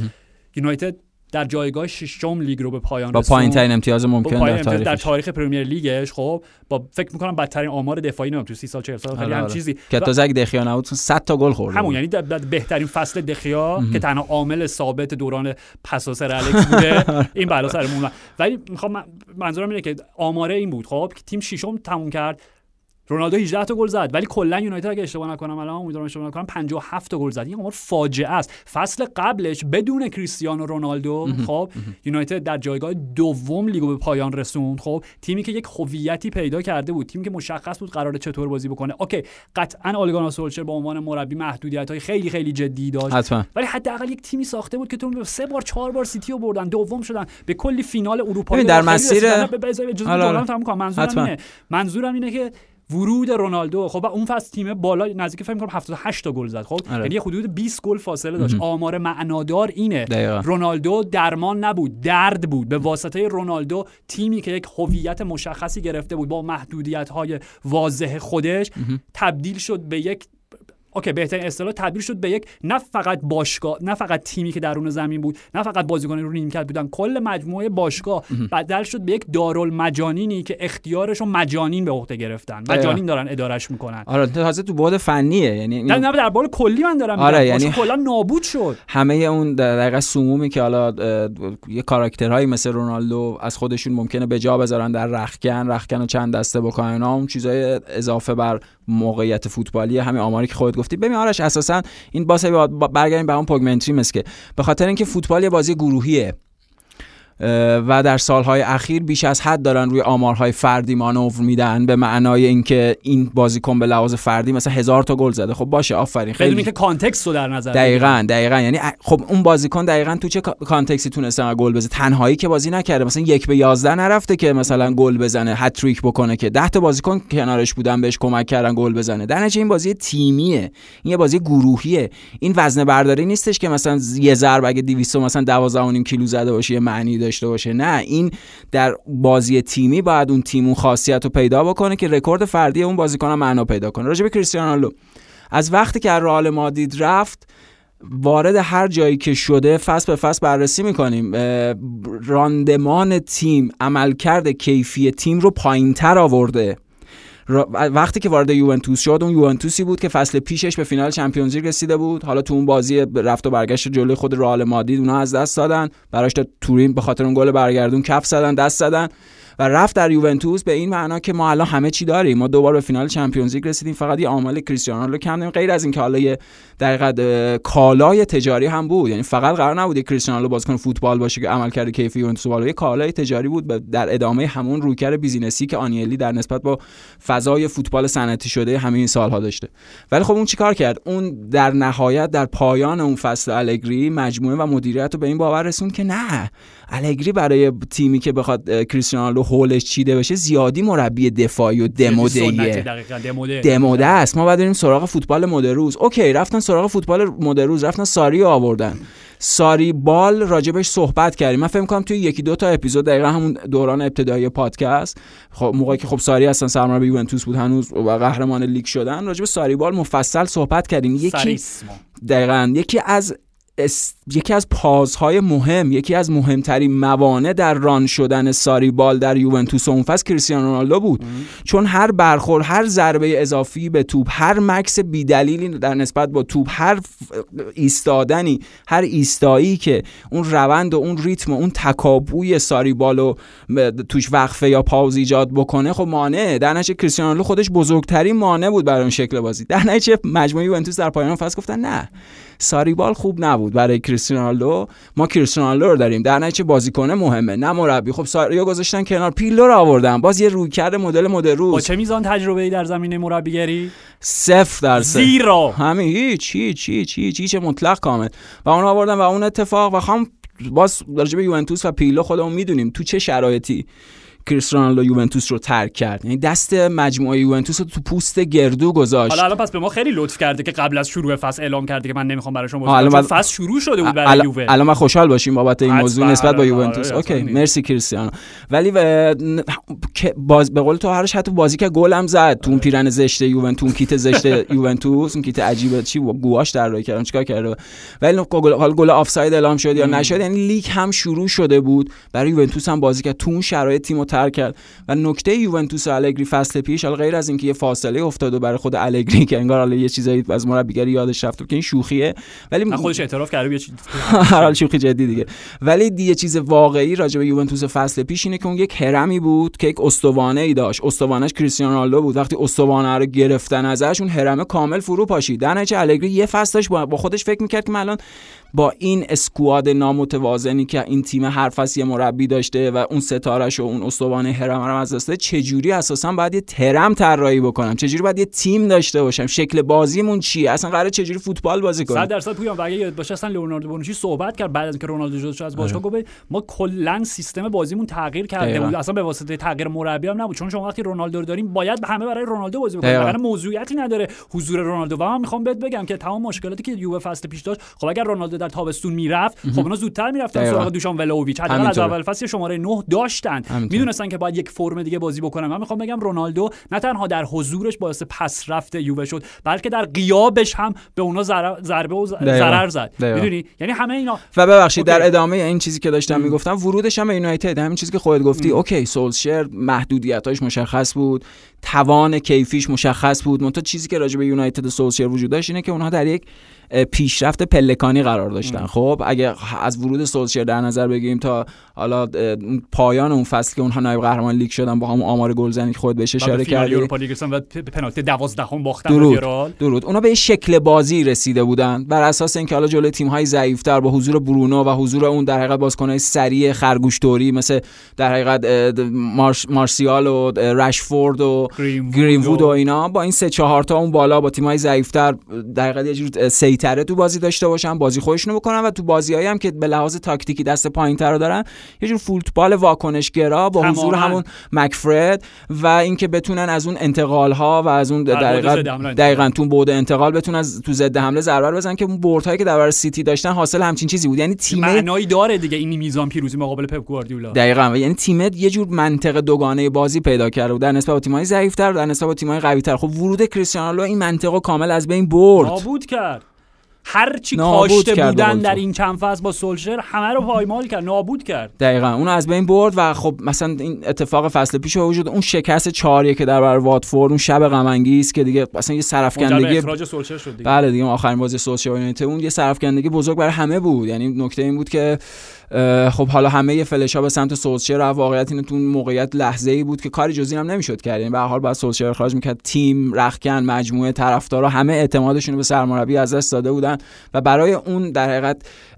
یونایتد در جایگاه ششم لیگ رو به پایان با پایین ترین امتیاز ممکن در تاریخ در تاریخ پرمیر لیگش. خب با فکر می‌کنم بدترین آمار دفاعی نمی‌دونم تو 30 سال 40 سال خیلی آره، هم آره. چیزی. که تا اگه دخیا نبود 100 تا گل خورد همون یعنی بهترین فصل دخیا که تنها عامل ثابت دوران پساسر الکس بوده. این بلا سرمون. ولی می‌خوام منظورم اینه که آماره این بود. خب که تیم ششم تموم کرد. رونالدو 18 تا گل زد ولی کلا یونایتد اگه اشتباه نکنم الان امیدوارم اشتباه نکنم 57 تا گل زد این آمار فاجعه است فصل قبلش بدون کریستیانو رونالدو خب یونایتد در جایگاه دوم لیگو به پایان رسوند خب تیمی که یک هویتی پیدا کرده بود تیمی که مشخص بود قرار چطور بازی بکنه okay قطعا آلگانا سولشر به عنوان مربی محدودیت های خیلی خیلی جدی داشت حتما. ولی حداقل یک تیمی ساخته بود که تو سه بار چهار بار سیتی رو بردن دوم شدن به کلی فینال اروپا در مسیر منظورم منظورم اینه که ورود رونالدو. خب اون فصل تیم بالا نزدیک فکر کنم 78 تا گل زد. خب آره. یعنی حدود 20 گل فاصله داشت. آمار معنادار اینه. دقیقا. رونالدو درمان نبود. درد بود. به واسطه رونالدو تیمی که یک هویت مشخصی گرفته بود با محدودیت های واضح خودش تبدیل شد به یک اوکی بهترین اصطلاح تبدیل شد به یک نه فقط باشگاه نه فقط تیمی که درون زمین بود نه فقط بازیکن رو نیمکت بودن کل مجموعه باشگاه بدل شد به یک دارالمجانینی که اختیارش رو مجانین به عهده گرفتن. مجانین دارن ادارش می‌کنن. آره تازه تو بعد فنیه یعنی نه نه در بال کلی من دارم آره یعنی کلا نابود شد. همه اون دقیقه سمومی که حالا یه کاراکترهایی مثل رونالدو از خودشون ممکنه به جا بذارن در رخکن رخکن رو چند دسته بکنن اون چیزای اضافه بر موقعیت فوتبالی همین آماری که خودت گفتی. ببین آرش اساسا این باسه برگردیم به اون پوگمنتری مسکه به خاطر اینکه فوتبال یه بازی گروهیه. و در سالهای اخیر بیش از حد دارن روی آمارهای فردی مانور میدن به معنای اینکه این بازیکن به لحاظ فردی مثلا هزار تا گل زده. خب باشه آفرین خیلی بدون که context رو در نظر دقیقاً دقیقاً. یعنی خب اون بازیکن دقیقاً تو چه context ی تونسته گل بزنه؟ تنهایی که بازی نکرده. مثلا یک به 11 نرفته که مثلا گل بزنه هتریک بکنه که 10 تا بازیکن کنارش بودن بهش کمک کردن گل بزنه. در نتیجه این بازی تیمیه. این یه بازی گروهیه. این وزنه برداری نیستش که مثلا یه ضرب اگه 200 مثلا 12.5 کیلو زده باشه معنی داشته باشه. نه این در بازی تیمی باید اون تیم اون خاصیت رو پیدا بکنه که رکورد فردی اون بازیکن معنا پیدا کنه. راجع به کریستیانو از وقتی که رئال مادید رفت وارد هر جایی که شده فصل به فصل بررسی می‌کنیم. راندمان تیم عملکرد کیفی تیم رو پایینتر آورده. وقتی که وارد یوونتوس شد اون یوونتوسی بود که فصل پیشش به فینال چمپیونز لیگ رسیده بود. حالا تو اون بازی رفت و برگشت جلوی خود رئال مادرید اونها از دست دادن. براش تورین به خاطر اون گل برگردون کف زدن دست زدن. و رفت در یوونتوس به این معنا که ما الان همه چی داریم. ما دوبار به فینال چمپیونز لیگ رسیدیم. فقط یه عامل کریستیانو رو کم غیر از اینکه حالا یه دقیقاً کالای تجاری هم بود. یعنی فقط قرار نبود کریستیانو بازیکن فوتبال باشه که عملکرد کیفی یوونتوس بالا. یه کالای تجاری بود در ادامه همون رویکرد business ی که آنیلی در نسبت با فضای فوتبال صنعتی شده همین سالها داشته. ولی خب اون چیکار کرد؟ اون در نهایت در پایان اون فصل الگری مجموعه و مدیریت رو به این باور رسوند که نه. الگری برای تیمی که بخواد کریستیانو هولش چیده بشه زیادی مربی دفاعی و دموده دموده. است. ما باید بریم سراغ فوتبال مدروز اوکی رفتن سراغ فوتبال مدروز رفتن ساری آوردن. ساری بال راجبش صحبت کردیم. من فکر کنم توی یکی دو تا اپیزود دقیقا همون دوران ابتدایی پادکست خب موقعی که خب ساری هستن سرمربی یوونتوس بود هنوز و قهرمان لیگ شدن راجب ساری بال مفصل صحبت کردیم. یکی دقیقا یکی از یکی از پازهای مهم یکی از مهمترین موانع در ران شدن ساری بال در یوونتوس اون فصل کریستیانو رونالدو بود. چون هر برخورد هر ضربه اضافی به توپ هر مکس بیدلیلی در نسبت با توپ هر ایستادنی هر ایستایی که اون روند و اون ریتم و اون تکابوی ساری بالو توش وقفه یا پاوز ایجاد بکنه خب مانع در نتیجه کریستیانو رونالدو خودش بزرگترین مانع بود برای اون شکل بازی. در نتیجه مجموعه یوونتوس در پایان فصل گفتن نه. ساریبال خوب نبود برای کریستیانو. ما کریستیانو رو داریم. در نتیجه بازیکن مهمه نه مربی. خب ساریو گذاشتن کنار. پیلو رو آوردن. باز یه رویکرد مدل مدل با چه میزان تجربه ای در زمینه مربیگری؟ صفر درصد زیرو همین. هیچ هیچ هیچ هیچ هیچ مطلق کامل. و اون آوردن و اون اتفاق. و خام باز راجع به یوونتوس و پیرلو خودمون می‌دونیم تو چه شرایطی. کریستیانو یوونتوس رو ترک کرد. یعنی دست مجموعه یوونتوس رو تو پوست گردو گذاشت. حالا الان پس به ما خیلی لطف کرده که قبل از شروع فصل اعلام کرده که من نمی‌خوام برای شما بازی بعد- فصل شروع شده بود برای یووه. الان ما خوشحال باشیم بابت این موضوع نسبت با آره، یوونتوس. آره، okay مرسی کریستیانو. ولی که باز به قول تو هرش حتی بازی که گلم زد. تو اون پیرن زشت یوونتوس کیت زشت یوونتوس اون کیت عجیبه چی گواش در راه کردن. چیکار کرده؟ ولی گل حال گل آفساید اعلام شد یا نشد. یعنی لیگ هم شروع شده بود. برای یوونتوس هم بازی کرد. تو اون شرایط تیمو ترک کرد. و نکته یوونتوس و الگری فصل پیش حالا غیر از اینکه یه فاصله افتاد و برای خود الگری که انگار حالا یه چیزایی از مربیگری یادش رفت که این شوخیه ولی خودش اعتراف کرده یه چیز هر حال شوخی جدی دیگه. ولی یه چیز واقعی راجع به یوونتوس فصل پیش اینه که اون یک هرمی بود که یک استوانه ای داشت. استوانش کریستیانو رونالدو بود. وقتی استوانه رو گرفتن ازش اون هرم کامل فرو پاشید در الگری یه فصل داشت با با خودش فکر می‌کرد که من الان با این اسکواد نامتوازنی که این تیم هر فصل یه مربی داشته و اون ستارش و اون استوانه هرم رو از دست داده، چجوری اساسا باید یه ترم طراحی بکنم؟ چجوری باید یه تیم داشته باشم؟ شکل بازیمون چیه؟ اصلا قراره چجوری فوتبال بازی کنیم؟ 100 درصد پویان و اگه یاد باشه اصلا لئوناردو بونوچی صحبت کرد بعد از اینکه رونالدو جدا شد از باشگاه گفت ما کلا سیستم بازیمون تغییر کرده. بود. اصلا به واسطه تغییر مربی هم نبود چون شما وقتی رونالدو رو داریم باید همه برای رونالدو بازی بکنن دقیقاً. وگرنه موضوعیتی نداره حضور رونالدو؟ و من می‌خوام بهت بگم که تمام مشکلاتی که یووه فصل پیش داشت خب اگر رونالدو در تابستون می‌رفت. خب اونا زودتر می‌رفتن. سراغ دوشان ولوویچ. حداقل از. اول فصل شماره 9 داشتن. می‌دونستن که باید یک فرم دیگه بازی بکنن. من می‌خوام بگم رونالدو نه تنها در حضورش باعث پس رفت یووه شد بلکه در غیابش هم به اونا ضربه و. ضرر زد. می‌دونی؟ یعنی همه اینا و ببخشید. در ادامه این چیزی که داشتم می‌گفتم ورودش هم به یونایتد. همین چیزی که خودت گفتی. okay سولشر محدودیتاش مشخص بود. توان کیفیش مشخص بود. منتها چیزی که راجع به یونایتد و سولشر وجود داشت اینه که اونها در یک پیشرفت پلکانی قرار داشتن. خب اگه از ورود سولشر در نظر بگیریم تا حالا پایان اون فصل که اونها نایب قهرمان لیگ شدن با همون آمار گلزنی که خود بهش اشاره کردی؟ Europa League و پنالتی 12 هم باختن به درود درود. اونا به یه شکل بازی رسیده بودن. بر اساس اینکه حالا جلوی تیم های ضعیفتر با حضور برونو و حضور اون در حقیقت بازیکن‌های سریع خرگوشتوری مثل در حقیقت مارش مارسیال و رشفورد و گرین گرین‌وود و اینا با این سه چهار تا اون بالا با تیم‌های ضعیفتر در حقیقت یه جور سیطره تو بازی داشته باشن بازی خودشونو بکنن و تو بازیایی هم که به لحاظ تاکتیکی دست پایین‌تر رو دارن یه جور فوتبال واکنشگرا با حضور. همون مکفرد و اینکه بتونن از اون انتقال ها و از اون حمله دقیقاً تو بعد انتقال بتونن از تو ضد حمله ضربه بزنن که اون بردهایی که در برابر سیتی داشتن حاصل همچین چیزی بود. یعنی تیم معنایی داره دیگه این میزان پیروزی مقابل پپ گواردیولا. دقیقاً. و یعنی تیمت یه جور منطق دوگانه بازی پیدا کرده بود. در نسبت با تیم‌های ضعیف‌تر در نسبت با تیم‌های قوی‌تر. خب ورود کریستیانو این منطق رو کامل از بین برد. نابود کرد. هر چی کاشته بودن در. این چند فصل با سولشر همه رو پایمال کرد نابود کرد. دقیقا اونو از بین برد و خب مثلا این اتفاق فصل پیش وجود اون شکست 4 که در برابر واتفورد اون شب غم انگیز که دیگه مثلا یه سرافکندگی اخراج سولشر شد دیگه. بله دیگه آخرین بازی یونایتد اون یه سرافکندگی بزرگ برای همه بود. یعنی نکته این بود که خب حالا همه فلش ها به سمت سولشر و واقعیت اینه تو موقعیت لحظه ای بود که کاری جزی هم نمی‌شد کرد یعنی به هر حال بعد سولشر اخراج می‌کرد. تیم رخکن مجموعه طرفدارا همه اعتمادشون رو به سرمربی از دست داده بودن و برای اون در حقیقت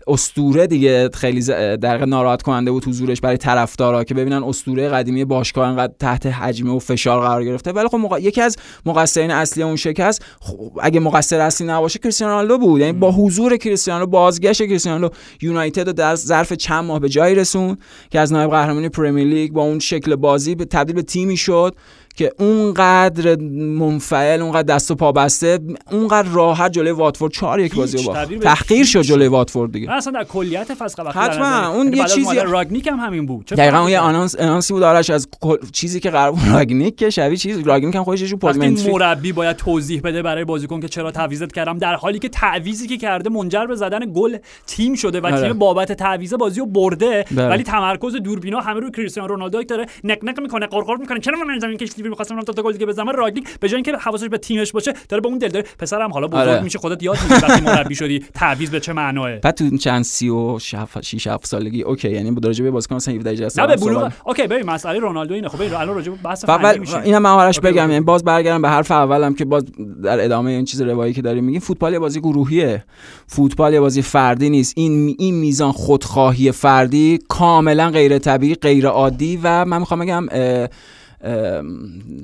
اسطوره دیگه. خیلی در ناراحت کننده بود حضورش برای طرفدارا که ببینن اسطوره قدیمی باشگاه انقدر تحت حجمه و فشار قرار گرفته. ولی خب مق... یکی از مقصرین اصلی اون شکست خب اگه مقصر اصلی نباشه کریستیانو رونالدو بود. یعنی با حضور کریستیانو بازگشت کریستیانو یونایتد رو در ظرف چند ماه به جایی رسون که از نایب قهرمانی پرمیر لیگ با اون شکل بازی به تبدیل به تیمی شد. که اونقدر منفعل اونقدر دست و پا بسته اونقدر راحت جلوی واتفورد. 4 یک بازی رو باخت تحقیر شد جلوی واتفورد دیگه. اصلا در کلیت فصل وقتی حتما، اون یعنی یه چیزی- راگنیک هم همین بود. دقیقا اون یه؟ آنانس آنانسی بود آرش از چیزی که قرار بود راگنیک که شبیه چیز راگنیک هم خودش پادمنتری مربی باید توضیح بده برای بازیکن که چرا تعویضت کردم در حالی که تعویزی که کرده منجر به زدن گل تیم شده و آره. تیم بابت تعویض بازی رو برده. بله. ولی تمرکز دوربینا همه روی کریستیانو رونالدو داره. نک نک می‌کنه قرقر می‌کنه. چرا من زمین کشیدی فیلم خواستم تا گل دیگه بزنم راگنیک به جای اینکه حواسش به تیمش باشه داره به اون دل داره. پسرم حالا بزرگ آره. میشه خودت یاد می‌گیری وقتی مربی شدی. تعویض به چه معناه؟ بعد تو چند سی و 6 7 سالگی okay یعنی با درجه به بازیکن مثلا 17 18 نه سال به صحبت بلوغ. okay ببین مسئله رونالدو اینه. خب الان راجع به بحث فنی میشه اینم من آرش بگم. یعنی باز برگردم به حرف اولم که باز در ادامه این چیز روایی که داریم میگیم فوتبال یه بازی گروهیه. فوتبال یه بازی فردی نیست. این این میزان خودخواهی فردی کاملا غیر طبیعی غیر عادی و من می‌خوام بگم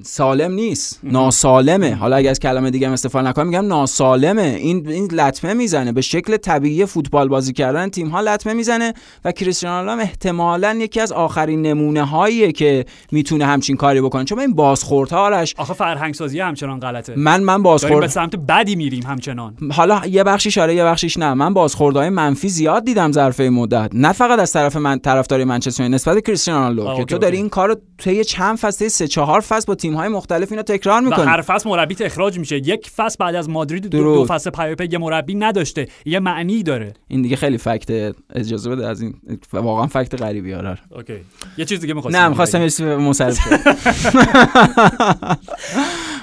سالم نیست. ناسالمه. حالا اگه از کلمه دیگه استفاده نکنم میگم ناسالمه. این این لطمه می‌زنه. به شکل طبیعی فوتبال بازی کردن تیم ها لطمه می‌زنه و کریستیانو رونالدو احتمالاً یکی از آخرین نمونه هاییه که می‌تونه همچین کاری بکنه. چون این بازخوردها آرش آخه فرهنگ سازی همچنان غلطه. من من بازخورد به سمت بدی میریم همچنان. حالا یه بخشیش آره یه بخشیش نه. من بازخوردهای منفی زیاد دیدم ظرف مدت. نه فقط از طرف من طرفدار منچستر یونایتد نسبت به کریستیانو رونالدو که تو داری. این کارو طی چند فصل طی سه چهار فصل با تیم های مختلف اینو تکرار و می‌کنی هر فصل مربیت اخراج میشه. یک فصل بعد از مادرید دو, دو. فصل پی پی یه مربی نداشته. یه معنی داره. این دیگه خیلی fact اجازه بده از این. واقعا fact غریبی آره. okay. یه چیز دیگه می‌خواستم نه. می‌خواستم شد.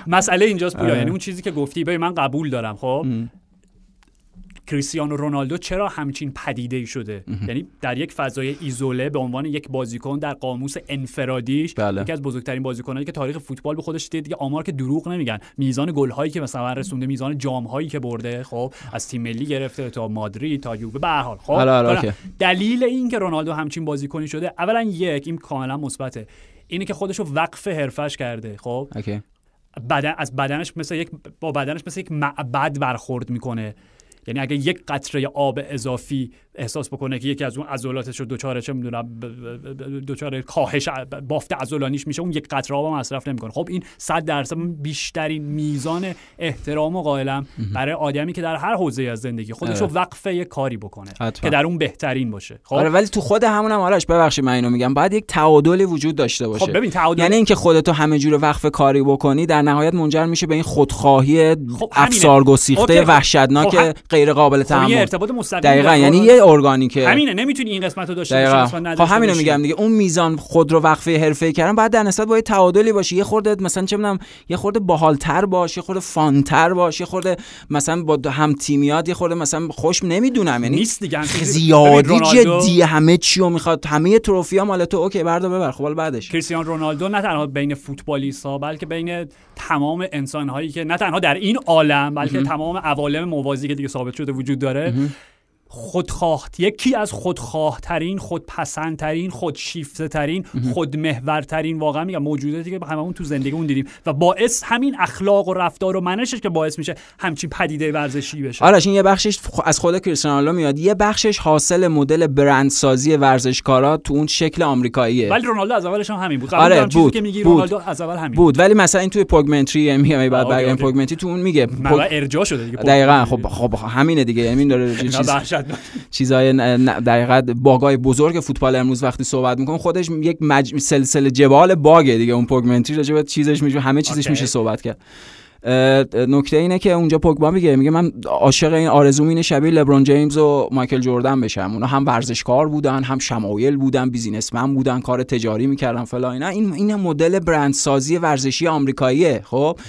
مسئله اینجاست پویا. یعنی اون چیزی که گفتی ببین من قبول دارم خب؟ کریستیانو رونالدو چرا همچین پدیده ای شده یعنی در یک فضای ایزوله به عنوان یک بازیکن در قاموس انفرادیش بله. یکی از بزرگترین بازیکنایی که تاریخ فوتبال به خودش دیده دیگه آمار که دروغ نمیگن. میزان گل هایی که مثلا رسونده میزان جام هایی که برده خب از تیم ملی گرفته تا مادرید تا یووه به هر حال خب. حالا okay. دلیل این که رونالدو همچین بازیکنی شده اولا یک این کاملا مثبته. اینه که خودش رو وقف حرفش کرده خب. اوکی. بدن از بدنش مثل یک با بدنش مثل یک معبد برخورد می‌کنه. یعنی اگه یک قطره آب اضافی احساس بکنه که یکی از اون عضلاتش رو دچار چه می‌دونم دچار کاهش بافت عضلانیش میشه اون یک قطره آب مصرف نمی‌کنه خب این 100 درصد بیشترین میزان احترام و قائلم برای آدمی که در هر حوزه از زندگی خودش رو آره. وقف یک کاری بکنه حتما. که در اون بهترین باشه خب آره ولی تو خود همون هم آرش ببخشید من اینو میگم باید یک تعادلی وجود داشته باشه خب ببین تعادل یعنی اینکه خودتو همه جور وقف کاری بکنی در نهایت منجر میشه به این خودخواهی همینه. افسار گسیخته خب. وحشتناک خب غیر قابل خب تحمل ارتباط مستقیم دقیقا یعنی یه ارگانیکه. همینه نمی‌تونی این قسمت رو داشته باشی خب همینو. میگم دیگه اون میزان خود رو وقفه حرفه کردن باید در نسبت با یه تعادلی باشه یه خورده مثلا چه می‌دونم یه خورده باحالتر باش یه خورده فانتر باش یه خورده مثلا با هم تیمیات یه خورده مثلا خوش نمی‌دونم یعنی نیست دیگه. زیادی جدی همه چی رو می‌خواد همه تروفی ها مال تو اوکی بردار ببر خب بعدش. کریستیانو رونالدو نه تنها بین فوتبالیست ها بلکه بین تمام انسان هایی که نه تنها در این عالم بلکه تمام عوالم موازی که دیگه ثابت شده وجود داره خودخواه یکی از خودخواه ترین خودپسند ترین خودشیفته ترین خودمحور ترین واقعا میگم موجوداتی که هممون تو زندگی اون دیدیم و باعث همین اخلاق و رفتار و منشش که باعث میشه همچین پدیده ورزشی بشه. آرش این یه بخشش از خود کریستیانو میاد. یه بخشش حاصل مدل برندسازی ورزشکارا تو اون شکل آمریکاییه. ولی رونالدو از اولش هم همین بود. آره، بود، که میگی. رونالدو از اول همین بود. ولی مثلا این توی Pogmentary یعنی میگم بعد okay، برگردیم okay. Pogmentary تو اون میگه ارجاع شده دیگه دقیقا. خب خب همینه دیگه. یعنی این داره چیز. چیزای ن- دقیقا bug های بزرگ فوتبال امروز وقتی صحبت می‌کنه خودش یک مج... سلسله جبال bug ه دیگه اون Pogmentary راجع به چیزش میشه همه چیزش. میشه صحبت کرد نکته اینه که اونجا پوگبا میگه میگه من عاشق این آرزوم اینه شبیه لبرون جیمز و مایکل جردن بشم. اونا هم ورزشکار بودن هم شمایل بودن بیزینسمن بودن کار تجاری می‌کردن فلا اینا. این این مدل برندسازی ورزشی آمریکاییه خب؟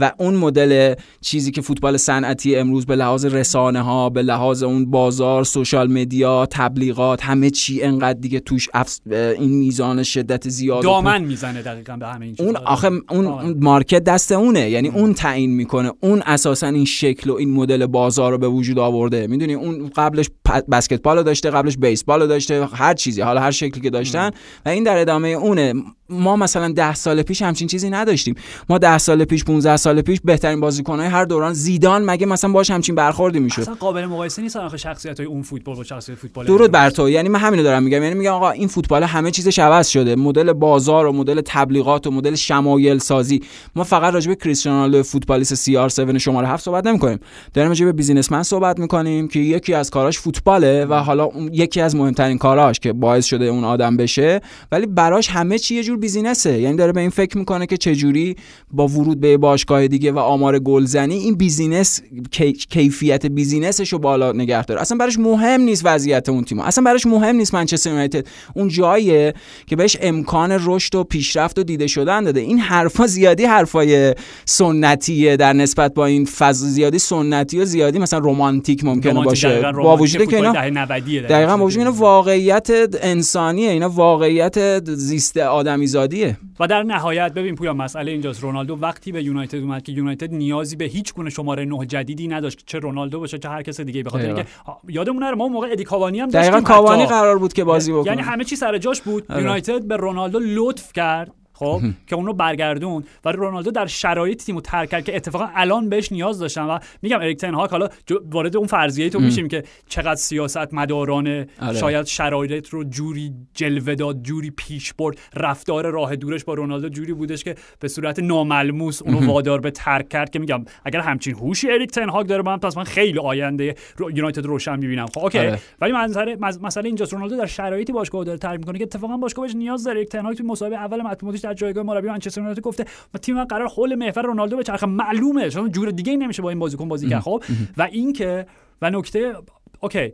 و اون مدل چیزی که فوتبال صنعتی امروز به لحاظ رسانه ها به لحاظ اون بازار سوشال مدیا تبلیغات همه چی انقدر دیگه توش افس... این میزان شدت زیاد دامن می‌زنه دقیقا به همه این اون. آخه اون, کاملا. اون مارکت دست اونه. یعنی اون تعیین می‌کنه. اون اساسا این شکل و این مدل بازار رو به وجود آورده. می‌دونی؟ اون قبلش بسکتبال رو داشته قبلش بیسبال رو داشته هر چیزی حالا هر شکلی که داشتن. و این در ادامه اونه. ما مثلا ده سال پیش همچین چیزی نداشتیم. ما ده سال پیش 15 سال پیش بهترین بازیکنهای هر دوران زیدان مگه مثلا باش همچین برخوردی می‌شد؟ اصلا قابل مقایسه نیستن آخه شخصیت های اون فوتبال با شخصیت فوتبال درود. بر تو. یعنی من همینو دارم میگم. یعنی میگم آقا این فوتبال همه چیزش عوض شده. مدل بازار و مدل تبلیغات و مدل شمایل سازی ما فقط راجع به کریستیانو رونالدو فوتبالیست CR 7 شماره 7 صحبت نمی‌کنیم. داریم راجع به businessman صحبت می‌کنیم که یکی از کاراش فوتباله و حالا یکی از مهمترین کاراش که باعث شده اون آدم بشه. ولی براش همه چی جور business ه. یعنی داره به این فکر می‌کنه که چجوری با ورود به باشگاه دیگه و آمار گلزنی این business کیفیت بیزینسش رو بالا نگه داره. اصلا براش مهم نیست وضعیت اون تیم اصلا براش مهم نیست منچستر یونایتد. اون جاییه که بهش امکان رشد و پیشرفت و دیده شدن داده. این حرفا زیادی حرفای سنتیه در نسبت با این فضا زیادی سنتی و زیادی مثلا رمانتیک ممکنه باشه. با وجود که اینا دقیقاً. با وجود اینا واقعیت انسانیه. اینا واقعیت زیست آدمیزادیه و در نهایت ببین پویا مسئله اینجاست. رونالدو وقتی به یونایتد اومد که یونایتد نیازی به هیچ گونه شماره نه جدیدی نداشت. چه رونالدو باشه چه هر کس دیگه به خاطر اینکه یادمون نره ما موقع ادی کاوانی هم داشتیم دقیقاً کاوانی قرار بود که بازی بکنه. یعنی همه چی سر جاش بود. آره. یونایتد به رونالدو لطف کرد. خب که اونو برگردون و رونالدو در شرایط تیمو ترک کرد که اتفاقا الان بهش نیاز داشتن و میگم اریک تن هاک حالا وارد اون فرضیه تو میشیم که چقدر سیاست مدارانه آره. شاید شرایط رو جوری جلوه داد جوری پیش برد رفتار راه دورش با رونالدو جوری بودش که به صورت ناملموس اونو وادار به ترک کرد که میگم اگر همچین هوشی اریک تن هاک داره من پس من خیلی آینده یونایتد روشن می‌بینم. خب okay. آره. ولی منظره مسئله اینجاست. رونالدو در شرایطی باشگاه داره ترک می‌کنه که اتفاقا باشگاه نیاز داره. اریک تن هاک تو مصاحبه اول مطبوعاتیش در جایگاه مربی منچستر یونایتد گفته ما تیم من قرار حول محور رونالدو بچرخه. معلومه چون جور دیگه ای نمیشه با این بازیکن بازی کرد خب؟ و اینکه و نکته okay.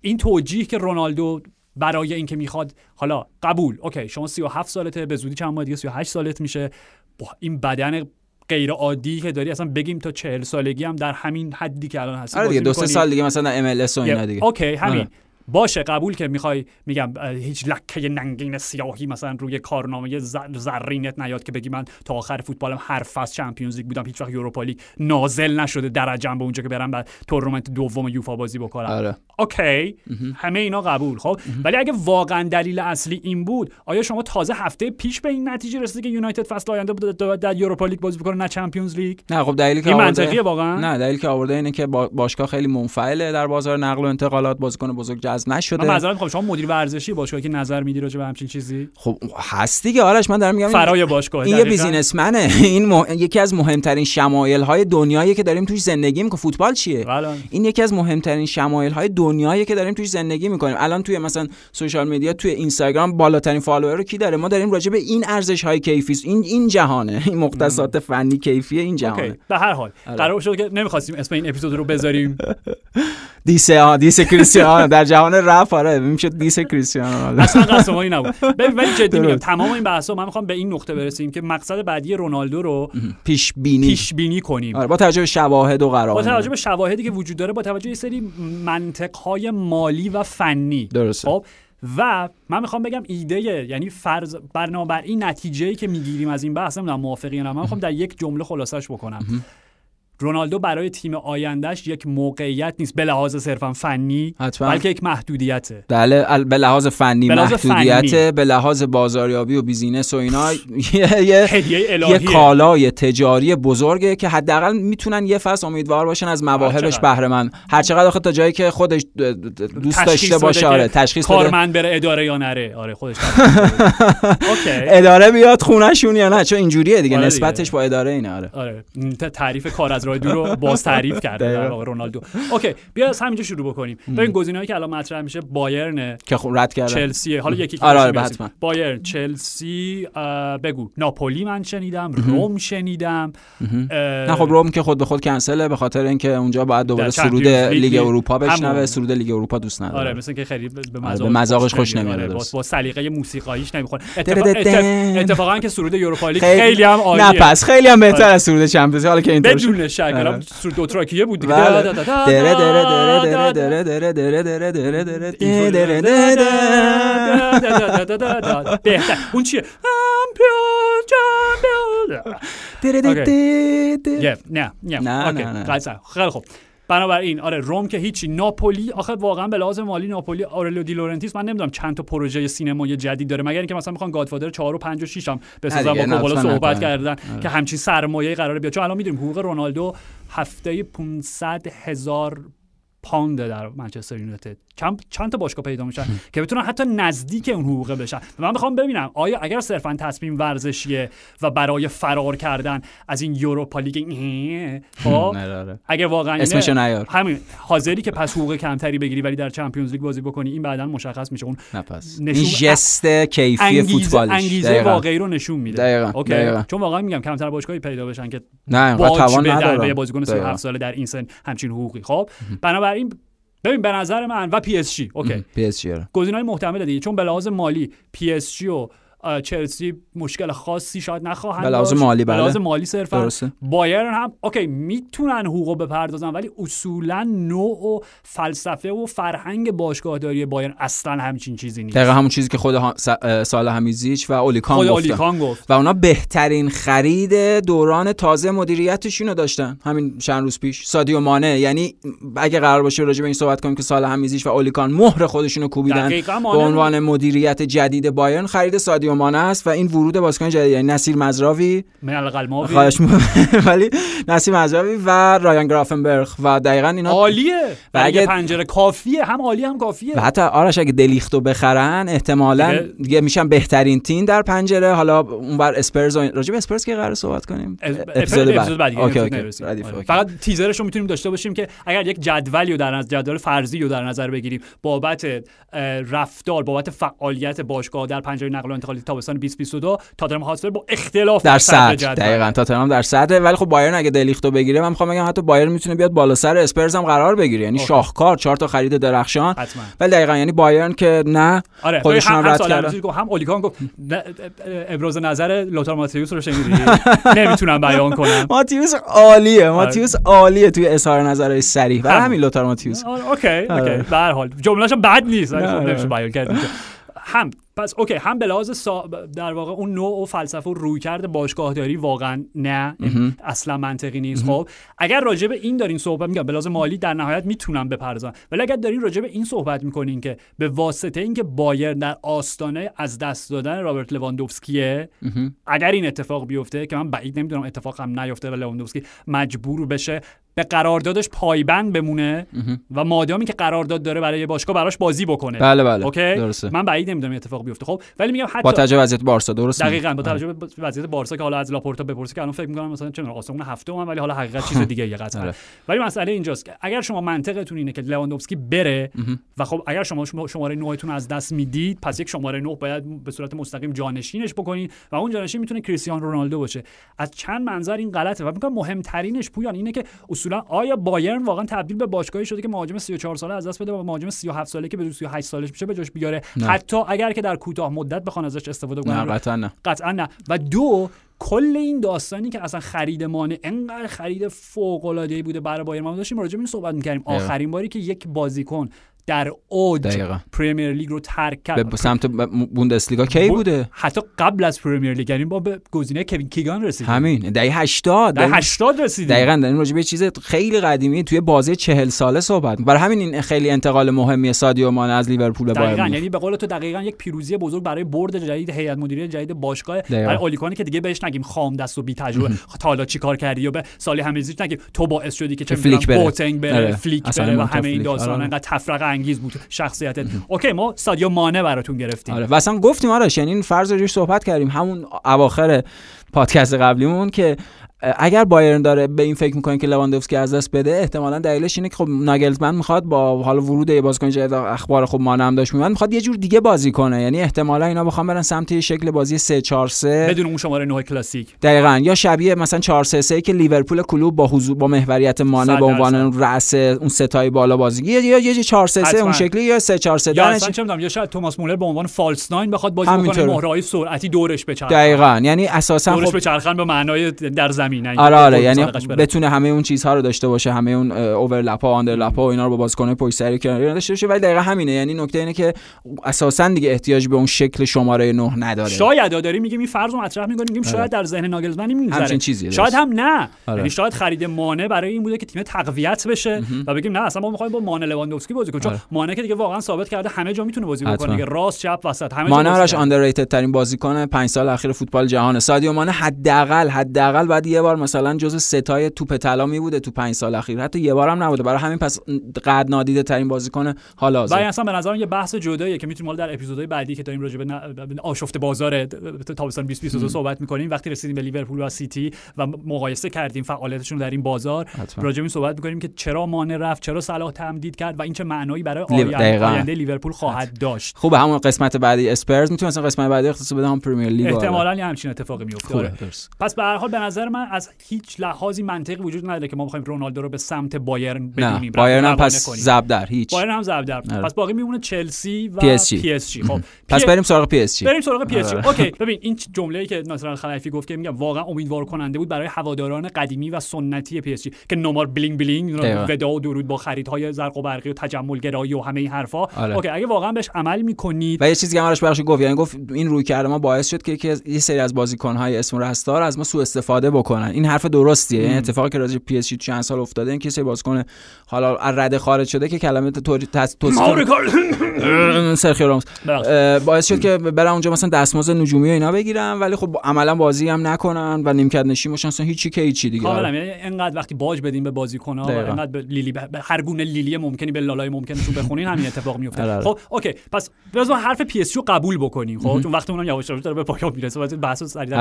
این توجیه که رونالدو برای اینکه می‌خواد حالا قبول. okay شما 37 سالته به زودی چند ماه دیگه 38 سالت میشه. با این بدن غیر عادی که داری اصلا بگیم تا 40 سالگی هم در همین حدی که الان هستی آره دیگه دو سه سال دیگه مثلا MLS و اینا دیگه. okay همین. آره. باشه قبول که می‌خوای میگم هیچ لکه ننگین سیاهی مثلا روی کارنامه زرینت نیاد که بگی من تا آخر فوتبالم هر فصل Champions League بودم هیچ وقت Europa League نازل نشده درجم به اونجا که برم بعد تورنمنت دوم یوفا بازی بکنم. آره. okay. همه اینا قبول خب؟ ولی اگه واقعا دلیل اصلی این بود آیا شما تازه هفته پیش به این نتیجه رسیدی که یونایتد فصل آینده بود در Europa League بازی بکنه نه Champions League؟ نه خب دلیلی که این منطقیه واقعا؟ نه دلیلی که آورده اینه که باشگاه خیلی منفعله در بازار نقل و انتقالات بازیکن بزرگ جذب نشده. من معذرت شما مدیر ورزشی باشگاه که نظر میدی راجع به همچین چیزی؟ خب هست دیگه. آرش من دارم میگم فرای باشگاه این یه بیزینسمنه این یکی از مهمترین شمایل های دنیایی که داریم توش زندگی می‌کنیم. فوتبال چیه؟ بله. این یکی از مهمترین شمایل های دنیایی که داریم توش زندگی می‌کنیم. الان توی مثلا سوشال میدیا توی اینستاگرام بالاترین فالوور رو کی داره؟ ما داریم راجع به این ارزش های کیفی این این جهانه. این مختصات فنی کیفی این جهانه. به هر حال آره. قرار شد که نمی‌خواستیم اسم این اپیزود رو بذاریم. دیسه ها دیسه کریستیانو در جهان رپ آره میشه دیس کریستیانو اصلا قسمانی نبود. ولی جدی میگم تمام این بحثا من می‌خوام به این نقطه برسیم که مقصد بعدی رونالدو رو پیش بینی پیش بینی کنیم. آره با توجه به شواهد و قرائن. با توجه به شواهدی که وجود داره با توجه به سری منطق های مالی و فنی. درسته. خب و من می‌خوام بگم ایده یعنی فرض بر این نتیجه که می‌گیریم از این بحث نمی‌دونم موافقی یا نه من می‌خوام در یک جمله خلاصش بکنم. رونالدو برای تیم آیندهش یک موقعیت نیست به لحاظ صرفا فنی حتما. بلکه یک محدودیته. بله به لحاظ فنی محدودیت به لحاظ بازاریابی و بیزینس و اینا یه یه کالای تجاری بزرگه که حداقل می‌تونن یه فصل امیدوار باشن از مواهبش بهره مند هر چقدر آخه تا جایی که خودش دوست داشته باشه آره تشخیص کارمند بره اداره یا نره. آره خودش اداره بیاد خونهشون یا نه؟ چون اینجوریه دیگه آره نسبتش با اداره اینه آره. آره تعریف کار از رادیو رو باز تعریف کرده در واقع رونالدو. okay بیا از همینجا شروع بکنیم. ببین گزینه‌ای که الان مطرح میشه بایرن که خب رد کردن. چلسی حالا یکی آره آره بایرن چلسی بگو. ناپولی من شنیدم روم شنیدم. نه خب روم که خود به خود کنسله به خاطر اینکه اونجا باید دوباره سرود لیگ اروپا بشنوه سرود لیگ اروپا دوست نداره. آره مثل که خیلی به آره، مذاقش خوش نمیاد. آره، با سلیقه موسیقاییش نمی‌خوره. اتفاقا که سرود Europa League خیلی هم عالیه. نه پس خیلی هم بهتر از سرود Champions حالا که اینطور بدون شک سرود دو تراکیه بود دیگه اون چیه نه نه نه خیلی خوب بنابراین آره روم که هیچی ناپولی آخه واقعا به لحاظ مالی ناپولی اورلیو دی لورنتیس من نمی‌دونم چند تا پروژه سینمایی جدید داره. مگر اینکه مثلا می‌خوان Godfather 4 و 5 و 6 هم بسازن با کوپولا صحبت کردن که همچین سرمایه قراره بیاد. چون الان می‌دونیم حقوق رونالدو هفته 500 هزار pound در منچستر یونایتد. چند چند تا باشگاه پیدا میشن که بتونن حتی نزدیک اون حقوقه بشن. و من می‌خوام ببینم آیا اگر صرفا تصمیم ورزشیه و برای فرار کردن از این Europa League خب اگر واقعا اسمش نیار. همین حاضری که پس حقوق کمتری بگیری ولی در Champions League بازی بکنی این بعدا مشخص میشه. اون نه پس. این جست کیفی انگیزه فوتبالش انگیزه. واقعی رو نشون میده. دقیقاً. okay؟ دقیقاً. چون واقعا میگم کمتر باشگاهی پیدا بشن که نه توان ندارم بازیکن دقیقاً. 37 ساله در این سن همچین حقوقی. خب بنابراین ببین به نظر من و پی اس جی okay. پی اس جی. گزینه‌های محتمل دیگه. چون به لحاظ مالی پی اس جی و چلسی مشکل خاصی شاید نخواهند لحاظ داشت. مالی، بله. لحاظ مالی صرفا. بایرن هم okay می‌تونن حقوق بپردازن ولی اصولا نوع و فلسفه و فرهنگ باشگاهداری بایرن اصلا همچین چیزی نیست دقیقا همون چیزی که خود صالح‌حمیدزیچ و اولی کان خود اولی کان گفت و اونا بهترین خرید دوران تازه مدیریتشون رو داشتن همین چند روز پیش سادیو مانه یعنی اگه قرار باشه راجع به این صحبت کنیم که سال همیزیش و اولیکان مهر خودشون رو کوبیدن به عنوان مدیریت جدید بایرن خرید سادیو مانه است و این ورود بازیکن جدید یعنی نصیر مزراوی. من القلماوی خواهش ولی نصیر مزراوی و رایان گرافنبرگ و دقیقا اینا عالیه. و اگه- پنجره کافیه. هم عالی هم کافیه. و حتی آرش اگه دلیختو بخرن احتمالا دیگه- میشن بهترین تیم در پنجره. حالا اونور اسپرز راجع به اسپرز که قرار صحبت کنیم. اپیزود بعد. آره. فقط تیزرش رو می‌تونیم داشته باشیم که اگر یک جدولی رو در نظر جدول فرضی رو در نظر بگیریم بابت رفتار بابت فعالیت باشگاه در پنجره نقل و انتقالات تابستان 2022 تاتنهام هاتسپر با اختلاف در صدر صدر. دقیقاً تاتنهام در صدره ولی خب بایرن اگه دلیختو بگیره من می‌خوام بگم حتی بایرن می‌تونه بیاد بالا سر اسپرز هم قرار بگیره یعنی. شاهکار چهار تا خرید درخشان ولی دقیقا یعنی بایرن که نه آره خودشون هم, رد گفت هم اولیکان گفت ابراز نظر لوتار ماتیوس رو شنیدی نمی‌تونم بیان کنم ماتیوس عالیه ماتیوس عالیه توی اظهار نظرهای صریح همون. همین لوتار ماتیوس آره، okay okay آره. به هر حال جمله‌ش بد نیست خب آره. نمیشه بیان کرد. هم پس okay هم به لحاظ سا... در واقع اون نوع و فلسفه و رویکرد باشگاهداری واقعا نه. اصلا منطقی نیست. خب اگر راجع به این دارین صحبت میگم به لحاظ مالی در نهایت می‌تونم بپردازم. ولی اگر دارین راجع به این صحبت می‌کنین که به واسطه اینکه بایر در آستانه از دست دادن رابرت لواندوفسکیه اگر این اتفاق بیفته که من بعید نمی‌دونم اتفاق هم نیفته و لواندوفسکی مجبور بشه به قراردادش پایبند بمونه و مادامی که قرارداد داره برای باشگاه براش بازی بکنه. بله بله. okay؟ درسته. من بعید نمی‌دونم اتفاق بیفته. خب ولی میگم حتی با توجه وضعیت بارسا درسته دقیقاً با توجه به وضعیت بارسا که حالا از لاپورتا بپرسی که الان فکر می‌کنم مثلا چه آسمون هفته ولی حالا حقیقت چیز دیگه یه قطعا. آره. ولی مسئله اینجاست که اگر شما منطقتون اینه که لواندوفسکی بره و خب اگر شما شما- شماره 9 تون از دست می‌دید پس یک شماره 9 باید به صورت مستقیم جانشینش بکنید و اون جانشین می‌تونه کریستیانو رونالدو باشه. از چند منظر این غلطه. و میگم مهمترینش پویان اینه که اصولا آیا بایرن واقعا تبدیل به باشگاهی شده که مهاجم 34 ساله از دست بده و مهاجم 37 ساله که به 38 سالش میشه به جاش بیاره؟ نه. حتی اگر که در کوتاه مدت بخوان ازش استفاده نه کنن قطعا نه. قطعا نه. و دو کل این داستانی که اصلا خرید مانع انقدر خرید فوق العاده ای بوده برای بایر ما داشتیم راجع به این صحبت می‌کردیم. آخرین باری که یک بازیکن در اوج دقیقا. پریمیر لیگ رو ترک کرد به سمت بوندسلیگا کی بوده حتی قبل از پریمیر لیگ یعنی با به گزینه کوین کیگان رسیدیم همین دهه 80 در 80 رسیدیم دقیقا داریم راجع به یه چیز خیلی قدیمی توی بازی چهل ساله صحبت. برای همین این خیلی انتقال مهمی سادیو مانه از لیورپول به دقیقا. یعنی به قول تو دقیقا یک پیروزی بزرگ برای board جدید هیئت مدیره جدید باشگاه. برای اولی کانی که دیگه بهش نگیم خام دست و بی تجربه تا حالا چیکار کردی یا به صالح‌حمیدزیچ نگیم تو باعث شدی که چه فلیک بره. بوتنگ بره آره. فلیک بره و همه این. داستان آره. انقدر تفرقه انگیز بود شخصیتت okay ما سادیو مانه براتون گرفتیم. آره و اصلا گفتیم آرش یعنی فرض رو روش صحبت کردیم. همون اواخر پادکست قبلیمون که اگر بایرن داره به این فکر می‌کنه که لواندوفسکی از دست بده احتمالا دلیلش اینه که خب ناگلزمن می‌خواد با حالا ورود یه بازیکن جدید اخبار خب هم داشت میاد می‌خواد یه جور دیگه بازی کنه. یعنی احتمالا اینا بخوام برن سمت یه شکل بازی 3 4 3 بدون اون شماره 9 کلاسیک. دقیقا. یا شبیه مثلا 4 3 3 که لیورپول کلوب با حضور با محوریت مانه صد به عنوان. رأس اون ستای بالا بازی. یا یا یه 4 3 3 حتما. اون شکلی یا 3 4 3 یا اصلا چه می‌دونم یا شاید توماس مولر به عنوان فالس ناین بخواد بازی همینطوره. مهرهای سرعتی دورش بچرخه. دقیقا. یعنی اساسا دورش خب بچرخن به معنای در زمین آره آره یعنی. بتونه همه اون چیزها رو داشته باشه همه اون اوورلپ ها آندرلپ ها و اینا رو با بازیکن پشت سری کنار داشته باشه ولی دقیقا همینه یعنی نکته اینه که اساسا دیگه احتیاج به اون شکل شماره 9 نداره شاید داری میگیم این فرض رو مطرح می‌کنیم میگیم آره. شاید در ذهن ناگلزمن این میگذره شاید. هم نه آره. یعنی شاید خرید مانع برای این بوده که تیم تقویت بشه و بگیم نه اصلا ما می‌خوایم با مانع لواندوفسکی بازی کنیم چون آره. مانع که دیگه واقعا ثابت کرده همه جا می‌تونه بازی. بکنه دیگه راست چپ وسط همه جا کرده. آندرریتد ترین بازیکن 5 سال اخیر فوتبال جهان سادیو مانه حداقل حداقل بعد یه بار مثلا جزو ستای توپ طلا می بوده تو پنج سال اخیر. حتی یه بارم نبوده. برای همین پس قد نادیده ترین بازیکن حال حاضر. و اصلا به نظرم یه بحث جداییه که می‌تونیم در اپیزودهای بعدی که داریم راجع به آشفت بازار تابستان 2022 صحبت می‌کنیم. وقتی رسیدیم به لیورپول و سیتی و مقایسه کردیم فعالیتشون در این بازار راجع به صحبت می‌کنیم که چرا مانع رفت چرا صلاح تمدید کرد و این چه معنایی برای آینده لیورپول خواهد داشت. خوبه. همون قسمت بعدی اسپرز. می‌تونیم قسمت بعدی اختصاص بدم پرمیر لیگ احتمالاً همچین اتفاقی میفته آره. پس به هر حال به نظر من از هیچ لحاظی منطقی وجود نداره که ما بخوایم رونالدو رو به سمت بایرن بدونیم بایرن هم پس ضرب در هیچ. بایرن هم ضربدر. آره. پس باقی میمونه چلسی و پی اس جی. خب پس بریم سراغ پی اس جی. بریم سراغ پی اس جی. okay ببین این جمله‌ای که ناصر الخلیفی گفت که میگم واقعا امیدوار کننده بود برای هواداران قدیمی و سنتی پی اس جی که no more bling bling وداع و بدرود با خریدهای زرق و برقی و تجمل گرایی و همه این حرفا. آره. okay اگه واقعا بهش عمل می‌کنید و یه چیزی که همش بخش گفت یعنی گفت این رویکرد ما باعث شد که یه سری از بازیکن‌های اسم و رسم‌دار از ما سوء استفاده بکنن. این حرف درستیه. این یعنی اتفاقی که راجع پی اس چند سال افتاده این که سری بازیکن حالا از رده خارج شده که کلمه توصیف سرخیو راموس باعث شد که برن اونجا مثلا دستمزد نجومی و اینا بگیرن ولی خب عملا بازی هم نکنن و نیمکت نشین باشن اصلا هیچی که هیچی دیگه. کاملا یعنی اینقدر وقتی باج بدیم به بازیکن‌ها اینقدر به لیلی به هر گونه لیلی ممکنی به لالای ممکنشون بخونین همین اتفاق میفته آره، آره. خب okay. پس بذار حرف پی اس قبول بکنیم خب؟ چون وقتی اونم یواش یواش داره به پایان می‌رسه واسه بحث سریع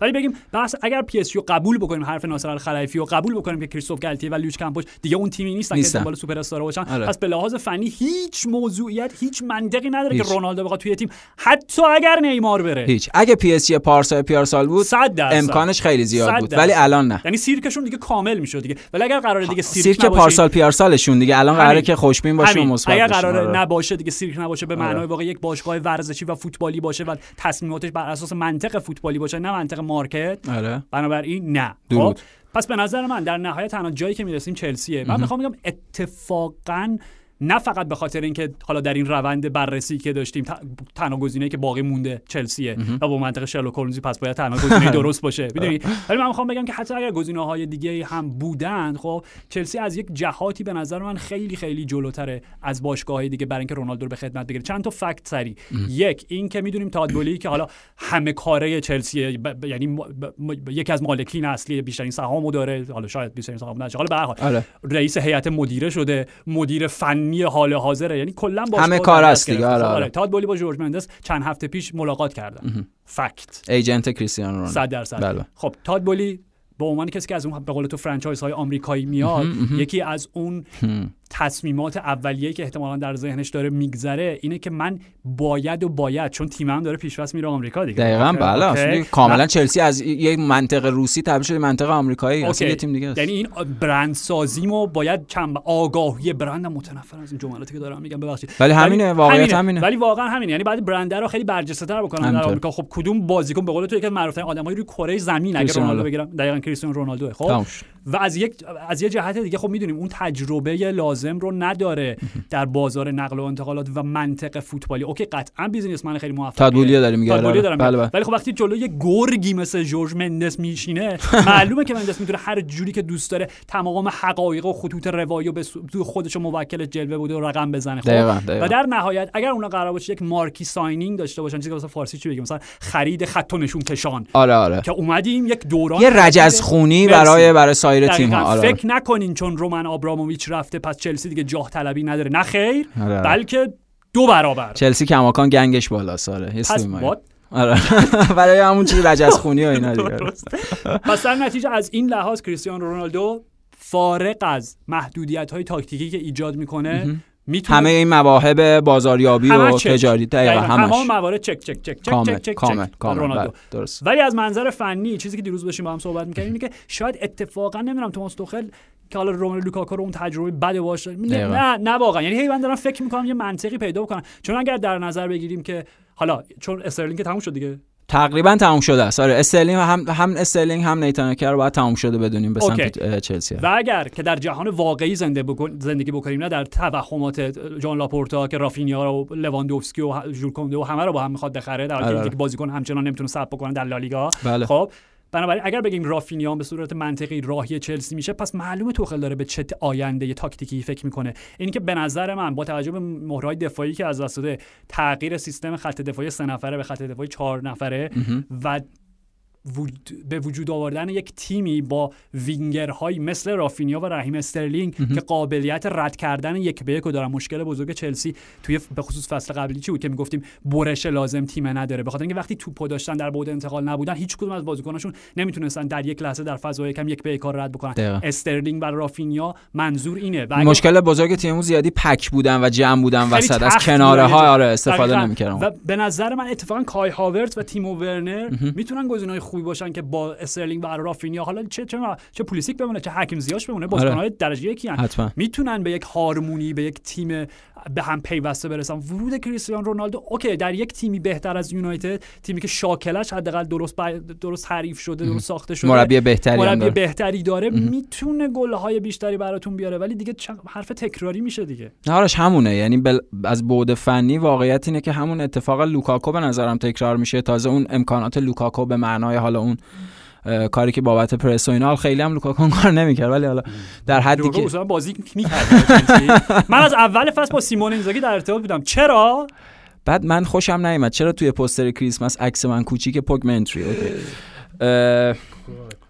ولی بگیم بحث اگر پی اس قبول بکنیم حرف ناصر الخلیفی رو قبول بکنیم که کریستوف گالتیه و لوئیش کامپوش دیگه اون تیمی نیستن که دنبال سوپر استار باشن. آره. پس به لحاظ فنی هیچ موضوعیت هیچ منطقی نداره که رونالدو بخواد توی تیم حتی اگر نیمار بره. هیچ. اگه پی اس جی پارسال پیارسال بود امکانش خیلی زیاد بود ولی الان نه. یعنی سیرکشون دیگه کامل می‌شد دیگه. ولی اگر قراره دیگه سیرک, سیرک پارسال پیارسالشون دیگه. الان قراره که خوشبین باشه مثبت اگر قراره آره. نباشه دیگه سیرک نباشه به معنای واقعی یک باشگاه ورزشی و فوتبالی باشه و تصمیماتش بر اساس منطق فوتبالی باشه نه منطق market. آره. بنابراین نه. خب؟ پس به نظر من در نهایت تنها جایی که می‌رسیم چلسیه. من می‌خوام بگم اتفاقا نه فقط به خاطر اینکه حالا در این روند بررسی که داشتیم تنها گزینه‌ای که باقی مونده چلسیه و با منطق شرلوک هولمزی پس باید تنها گزینه درست باشه. می‌دونی؟ ولی من می‌خوام بگم که حتی اگر گزینه‌های دیگه هم بودن خب چلسی از یک جهاتی به نظر من خیلی خیلی جلوتره از باشگاه‌های دیگه برای اینکه رونالدو رو به خدمت بگیره. چند تا فکت سری یک این که می‌دونیم تادبولی که حالا همه کاره چلسی یعنی یکی از مالکین اصلی بیشترین سهامو داره. حالا شاید بیشترین سهام نشه. حالا به هر حال آره. رئیس هیئت مدیره شده. مدیر فنی فنی حال حاضره. یعنی کلا با همه کار است دیگه. آره, آره. تاد بولی با جورج مندس چند هفته پیش ملاقات کردن. فکت ایجنت کریستیانو رونالدو. 100 درصد. بله. خب تاد بولی به عنوان کسی که از اون به قول تو فرانچایز های آمریکایی میاد یکی از اون تصمیمات اولیه‌ای که احتمالا در ذهنش داره میگذره اینه که من باید و باید چون تیمم داره پیشواز میره آمریکا دیگه. دقیقاً بله کاملا چلسی از یک منطق روسی تبدیل شده منطقه آمریکایی اصلا یه تیم دیگه یعنی این برند سازیمو باید چند آگاهی برند متنفر از این جملاتی که دارم میگم ببخشید. ولی همینه واقعیت همینه. ولی واقعا همینه. یعنی بعد برند رو خیلی برجسته‌تر بکنن در آمریکا. خب کدوم بازیکن به قول تو یکی از معروف‌ترین آدمای روی کره زمین اگه رونالدو بگیرم. دقیقاً کریستیانو رونالدو خب؟ و از یک از یه جهت دیگه خب می‌دونیم اون تجربه لازم رو نداره در بازار نقل و انتقالات و منطق فوتبالی. okay قطعا businessman خیلی موفقه تاد بولیه داره میگه آره. بله بله. ولی خب وقتی جلوی گرگی مثل جورج مندس میشینه معلومه که مندس می‌تونه هر جوری که دوست داره تمام حقایق و خطوط روایی و به خودش موکل جلوه بده و رقم بزنه. خب؟ و در نهایت اگر اونا قرار باشه یک marquee signing داشته باشن چیزی که مثلا فارسی چی بگیم؟ مثلا خرید خط و نشون کشان. آره آره. که اومدیم یک دوران یه رجز خونی برای برای سایر تیم ها آره. فکر نکنین چون رومن آبراموویچ رفته پس چلسی دیگه جاه طلبی نداره. نه خیر آره. بلکه دو برابر. چلسی کماکان گنگش بالا ساره پس آره. برای همون چیز رجز خونی و اینا دیگه. پس در نتیجه از این لحاظ کریستیانو رونالدو فارق از محدودیت های تاکتیکی که ایجاد می‌کنه همه این مواهب بازاریابی و تجاری دقیقاً همش تمام موارد چک چک چک چک کامل. چک چک کامل. کامل. رونالدو بله، درست ولی از منظر فنی چیزی که دیروز داشتیم با هم صحبت می‌کردیم اینه که شاید اتفاقا نمی‌دونم توماس توخل که حالا روملو لوکاکو رو اون تجربه بده باشه نه نه واقعا یعنی هی من دارم فکر می‌کنم یه منطقی پیدا بکنم چون اگر در نظر بگیریم که حالا چون استرلینگ تموم شد دیگه تقریبا تموم شده است آره استرلینگ هم هم استرلینگ هم نیتن اکه رو باید تموم شده بدونیم به سمت چلسی و اگر که در جهان واقعی زنده بکن... زندگی بکنیم نه در توهمات ژوان لاپورتا که رافینیا و لواندوفسکی و ژول و همه رو با هم می‌خواد بخره در حالی که آره. بازیکن همچنان نمی‌تونه ثبت بکنه در لالیگا بله. خب بنابراین اگر بگیم رافینیا به صورت منطقی راهی چلسی میشه پس معلومه توخل داره به چه آینده تاکتیکی فکر می‌کنه. این که به نظر من با توجه به مهره‌های دفاعی که از دست تغییر سیستم خط دفاعی سه نفره به خط دفاعی چهار نفره و به وجود آوردن یک تیمی با وینگرهایی مثل رافینیا و رحیم استرلینگ که قابلیت رد کردن یک به یک دارن مشکل بزرگ چلسی توی به خصوص فصل قبلی چی بود که می‌گفتیم برش لازم تیم نداره. به خاطر اینکه وقتی توپو داشتن در بعد انتقال نبودن هیچ کدوم از بازیکناشون نمی‌تونستن در یک لحظه در فضای کم یک به یک رد بکنن. دقیقا. استرلینگ و رافینیا منظور اینه. و مشکل بزرگ تیممون زیادی pack بودن و جمع بودن وسط. از کناره ها آره استفاده نمی‌کردن. و به نظر من اتفاقا کای هاورت و تیمو ورنر می‌تونن گزینه‌های خوبی باشن که با استرلینگ و رافینیا حالا چه چه چه پولیسیک بمونه چه حکیم زیاش بمونه بازیکن‌های آره. درجه یکی می‌تونن به یک هارمونی به یک تیم به هم پیوسته برسن. ورود کریستیانو رونالدو okay در یک تیمی بهتر از یونایتد تیمی که شاکلش حداقل درست درست حریف شده درست ساخته شده. مربی بهتری مربی داره. بهتری داره. می‌تونه گل‌های بیشتری براتون بیاره ولی دیگه حرف تکراری میشه دیگه. نه همونه. یعنی بل... از بعد فنی واقعیت اینه که همون اتفاق لوکاکو به نظرم تکرار میشه. تازه اون امکانات لوکاکو به معنای حالا اون کاری که بابت پرس و اینا خیلی هم لوکاکو کار نمی‌کرد ولی حالا در حدی که بازی من از اول فصل با سیمون اینزاگی در ارتباط بودم. چرا؟ بعد من خوشم نیومد. چرا توی پوستر کریسمس عکس من کوچیک پوگمنتری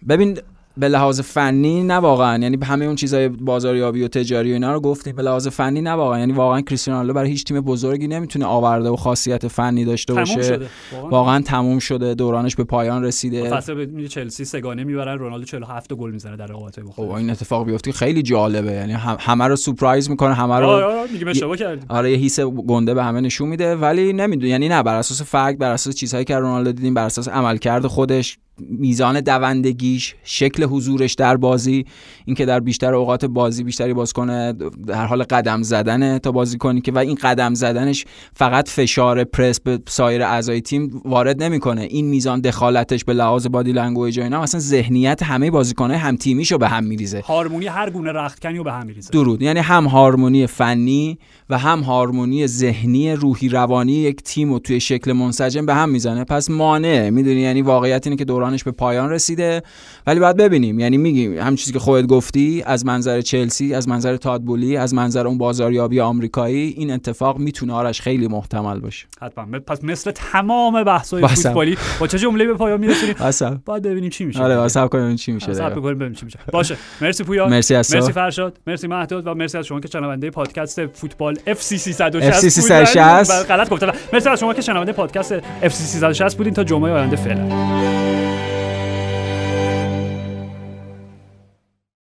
ببین به لحاظ فنی نه واقعا یعنی به همه اون چیزای بازاریابی و تجاری و اینا رو گفتیم. به لحاظ فنی نه واقعا یعنی واقعا کریستیانو رونالدو برای هیچ تیم بزرگی نمی‌تونه آورده و خاصیت فنی داشته باشه. شده. واقعا. تموم شده. دورانش به پایان رسیده. فصل چلسی سگانه می‌برن. رونالدو 47 گل می‌زنه در رقابت خب این اتفاق بیفته خیلی جالبه. یعنی همه رو سورپرایز می‌کنه همه رو آره آره آره یه حس گنده به همه نشون میده. ولی نمی‌دونه یعنی نه بر اساس فکت بر اساس چیزهایی که رونالدو دیدیم بر اساس عملکرد خودش میزان دوندگیش شکل حضورش در بازی اینکه در بیشتر اوقات بازی بیشتری باز کنه در حال قدم زدن تا بازی کنی که و این قدم زدنش فقط فشار پرس به سایر اعضای تیم وارد نمی‌کنه. این میزان دخالتش به لحاظ body language و اینا مثلا ذهنیت همه بازیکن‌های هم تیمیشو به هم میریزه. هارمونی هر گونه رختکنی رو به هم میریزه. درود. یعنی هم هارمونی فنی و هم هارمونی ذهنی روحی روانی یک تیم رو توی شکل منسجم به هم می‌زنه. پس مانع می‌دونی؟ یعنی واقعیت اینه که دورانش به پایان رسیده. ولی باید ببینیم. یعنی میگیم هم چیزی که خودت گفتی از منظر چلسی از منظر تادبولی از منظر اون بازاریابی آمریکایی این اتفاق می‌تونه آرش خیلی محتمل باشه. حتما. پس مثل تمام بحث‌های فوتبالی با چه جمله به پایان میرسونیم؟ باید ببینیم چی میشه. آره واسه کنیم چی میشه صبر کنیم ببینیم چی میشه. باشه. مرسی پویا مرسی مرسی فرشاد. مرسی مهداد و مرسی از شما که شنونده پادکست فوتبال 360 FC 360 غلط گفتم. مرسی از شما که شنونده پادکست FC 360 بودین. تا جمعه آینده فعلا.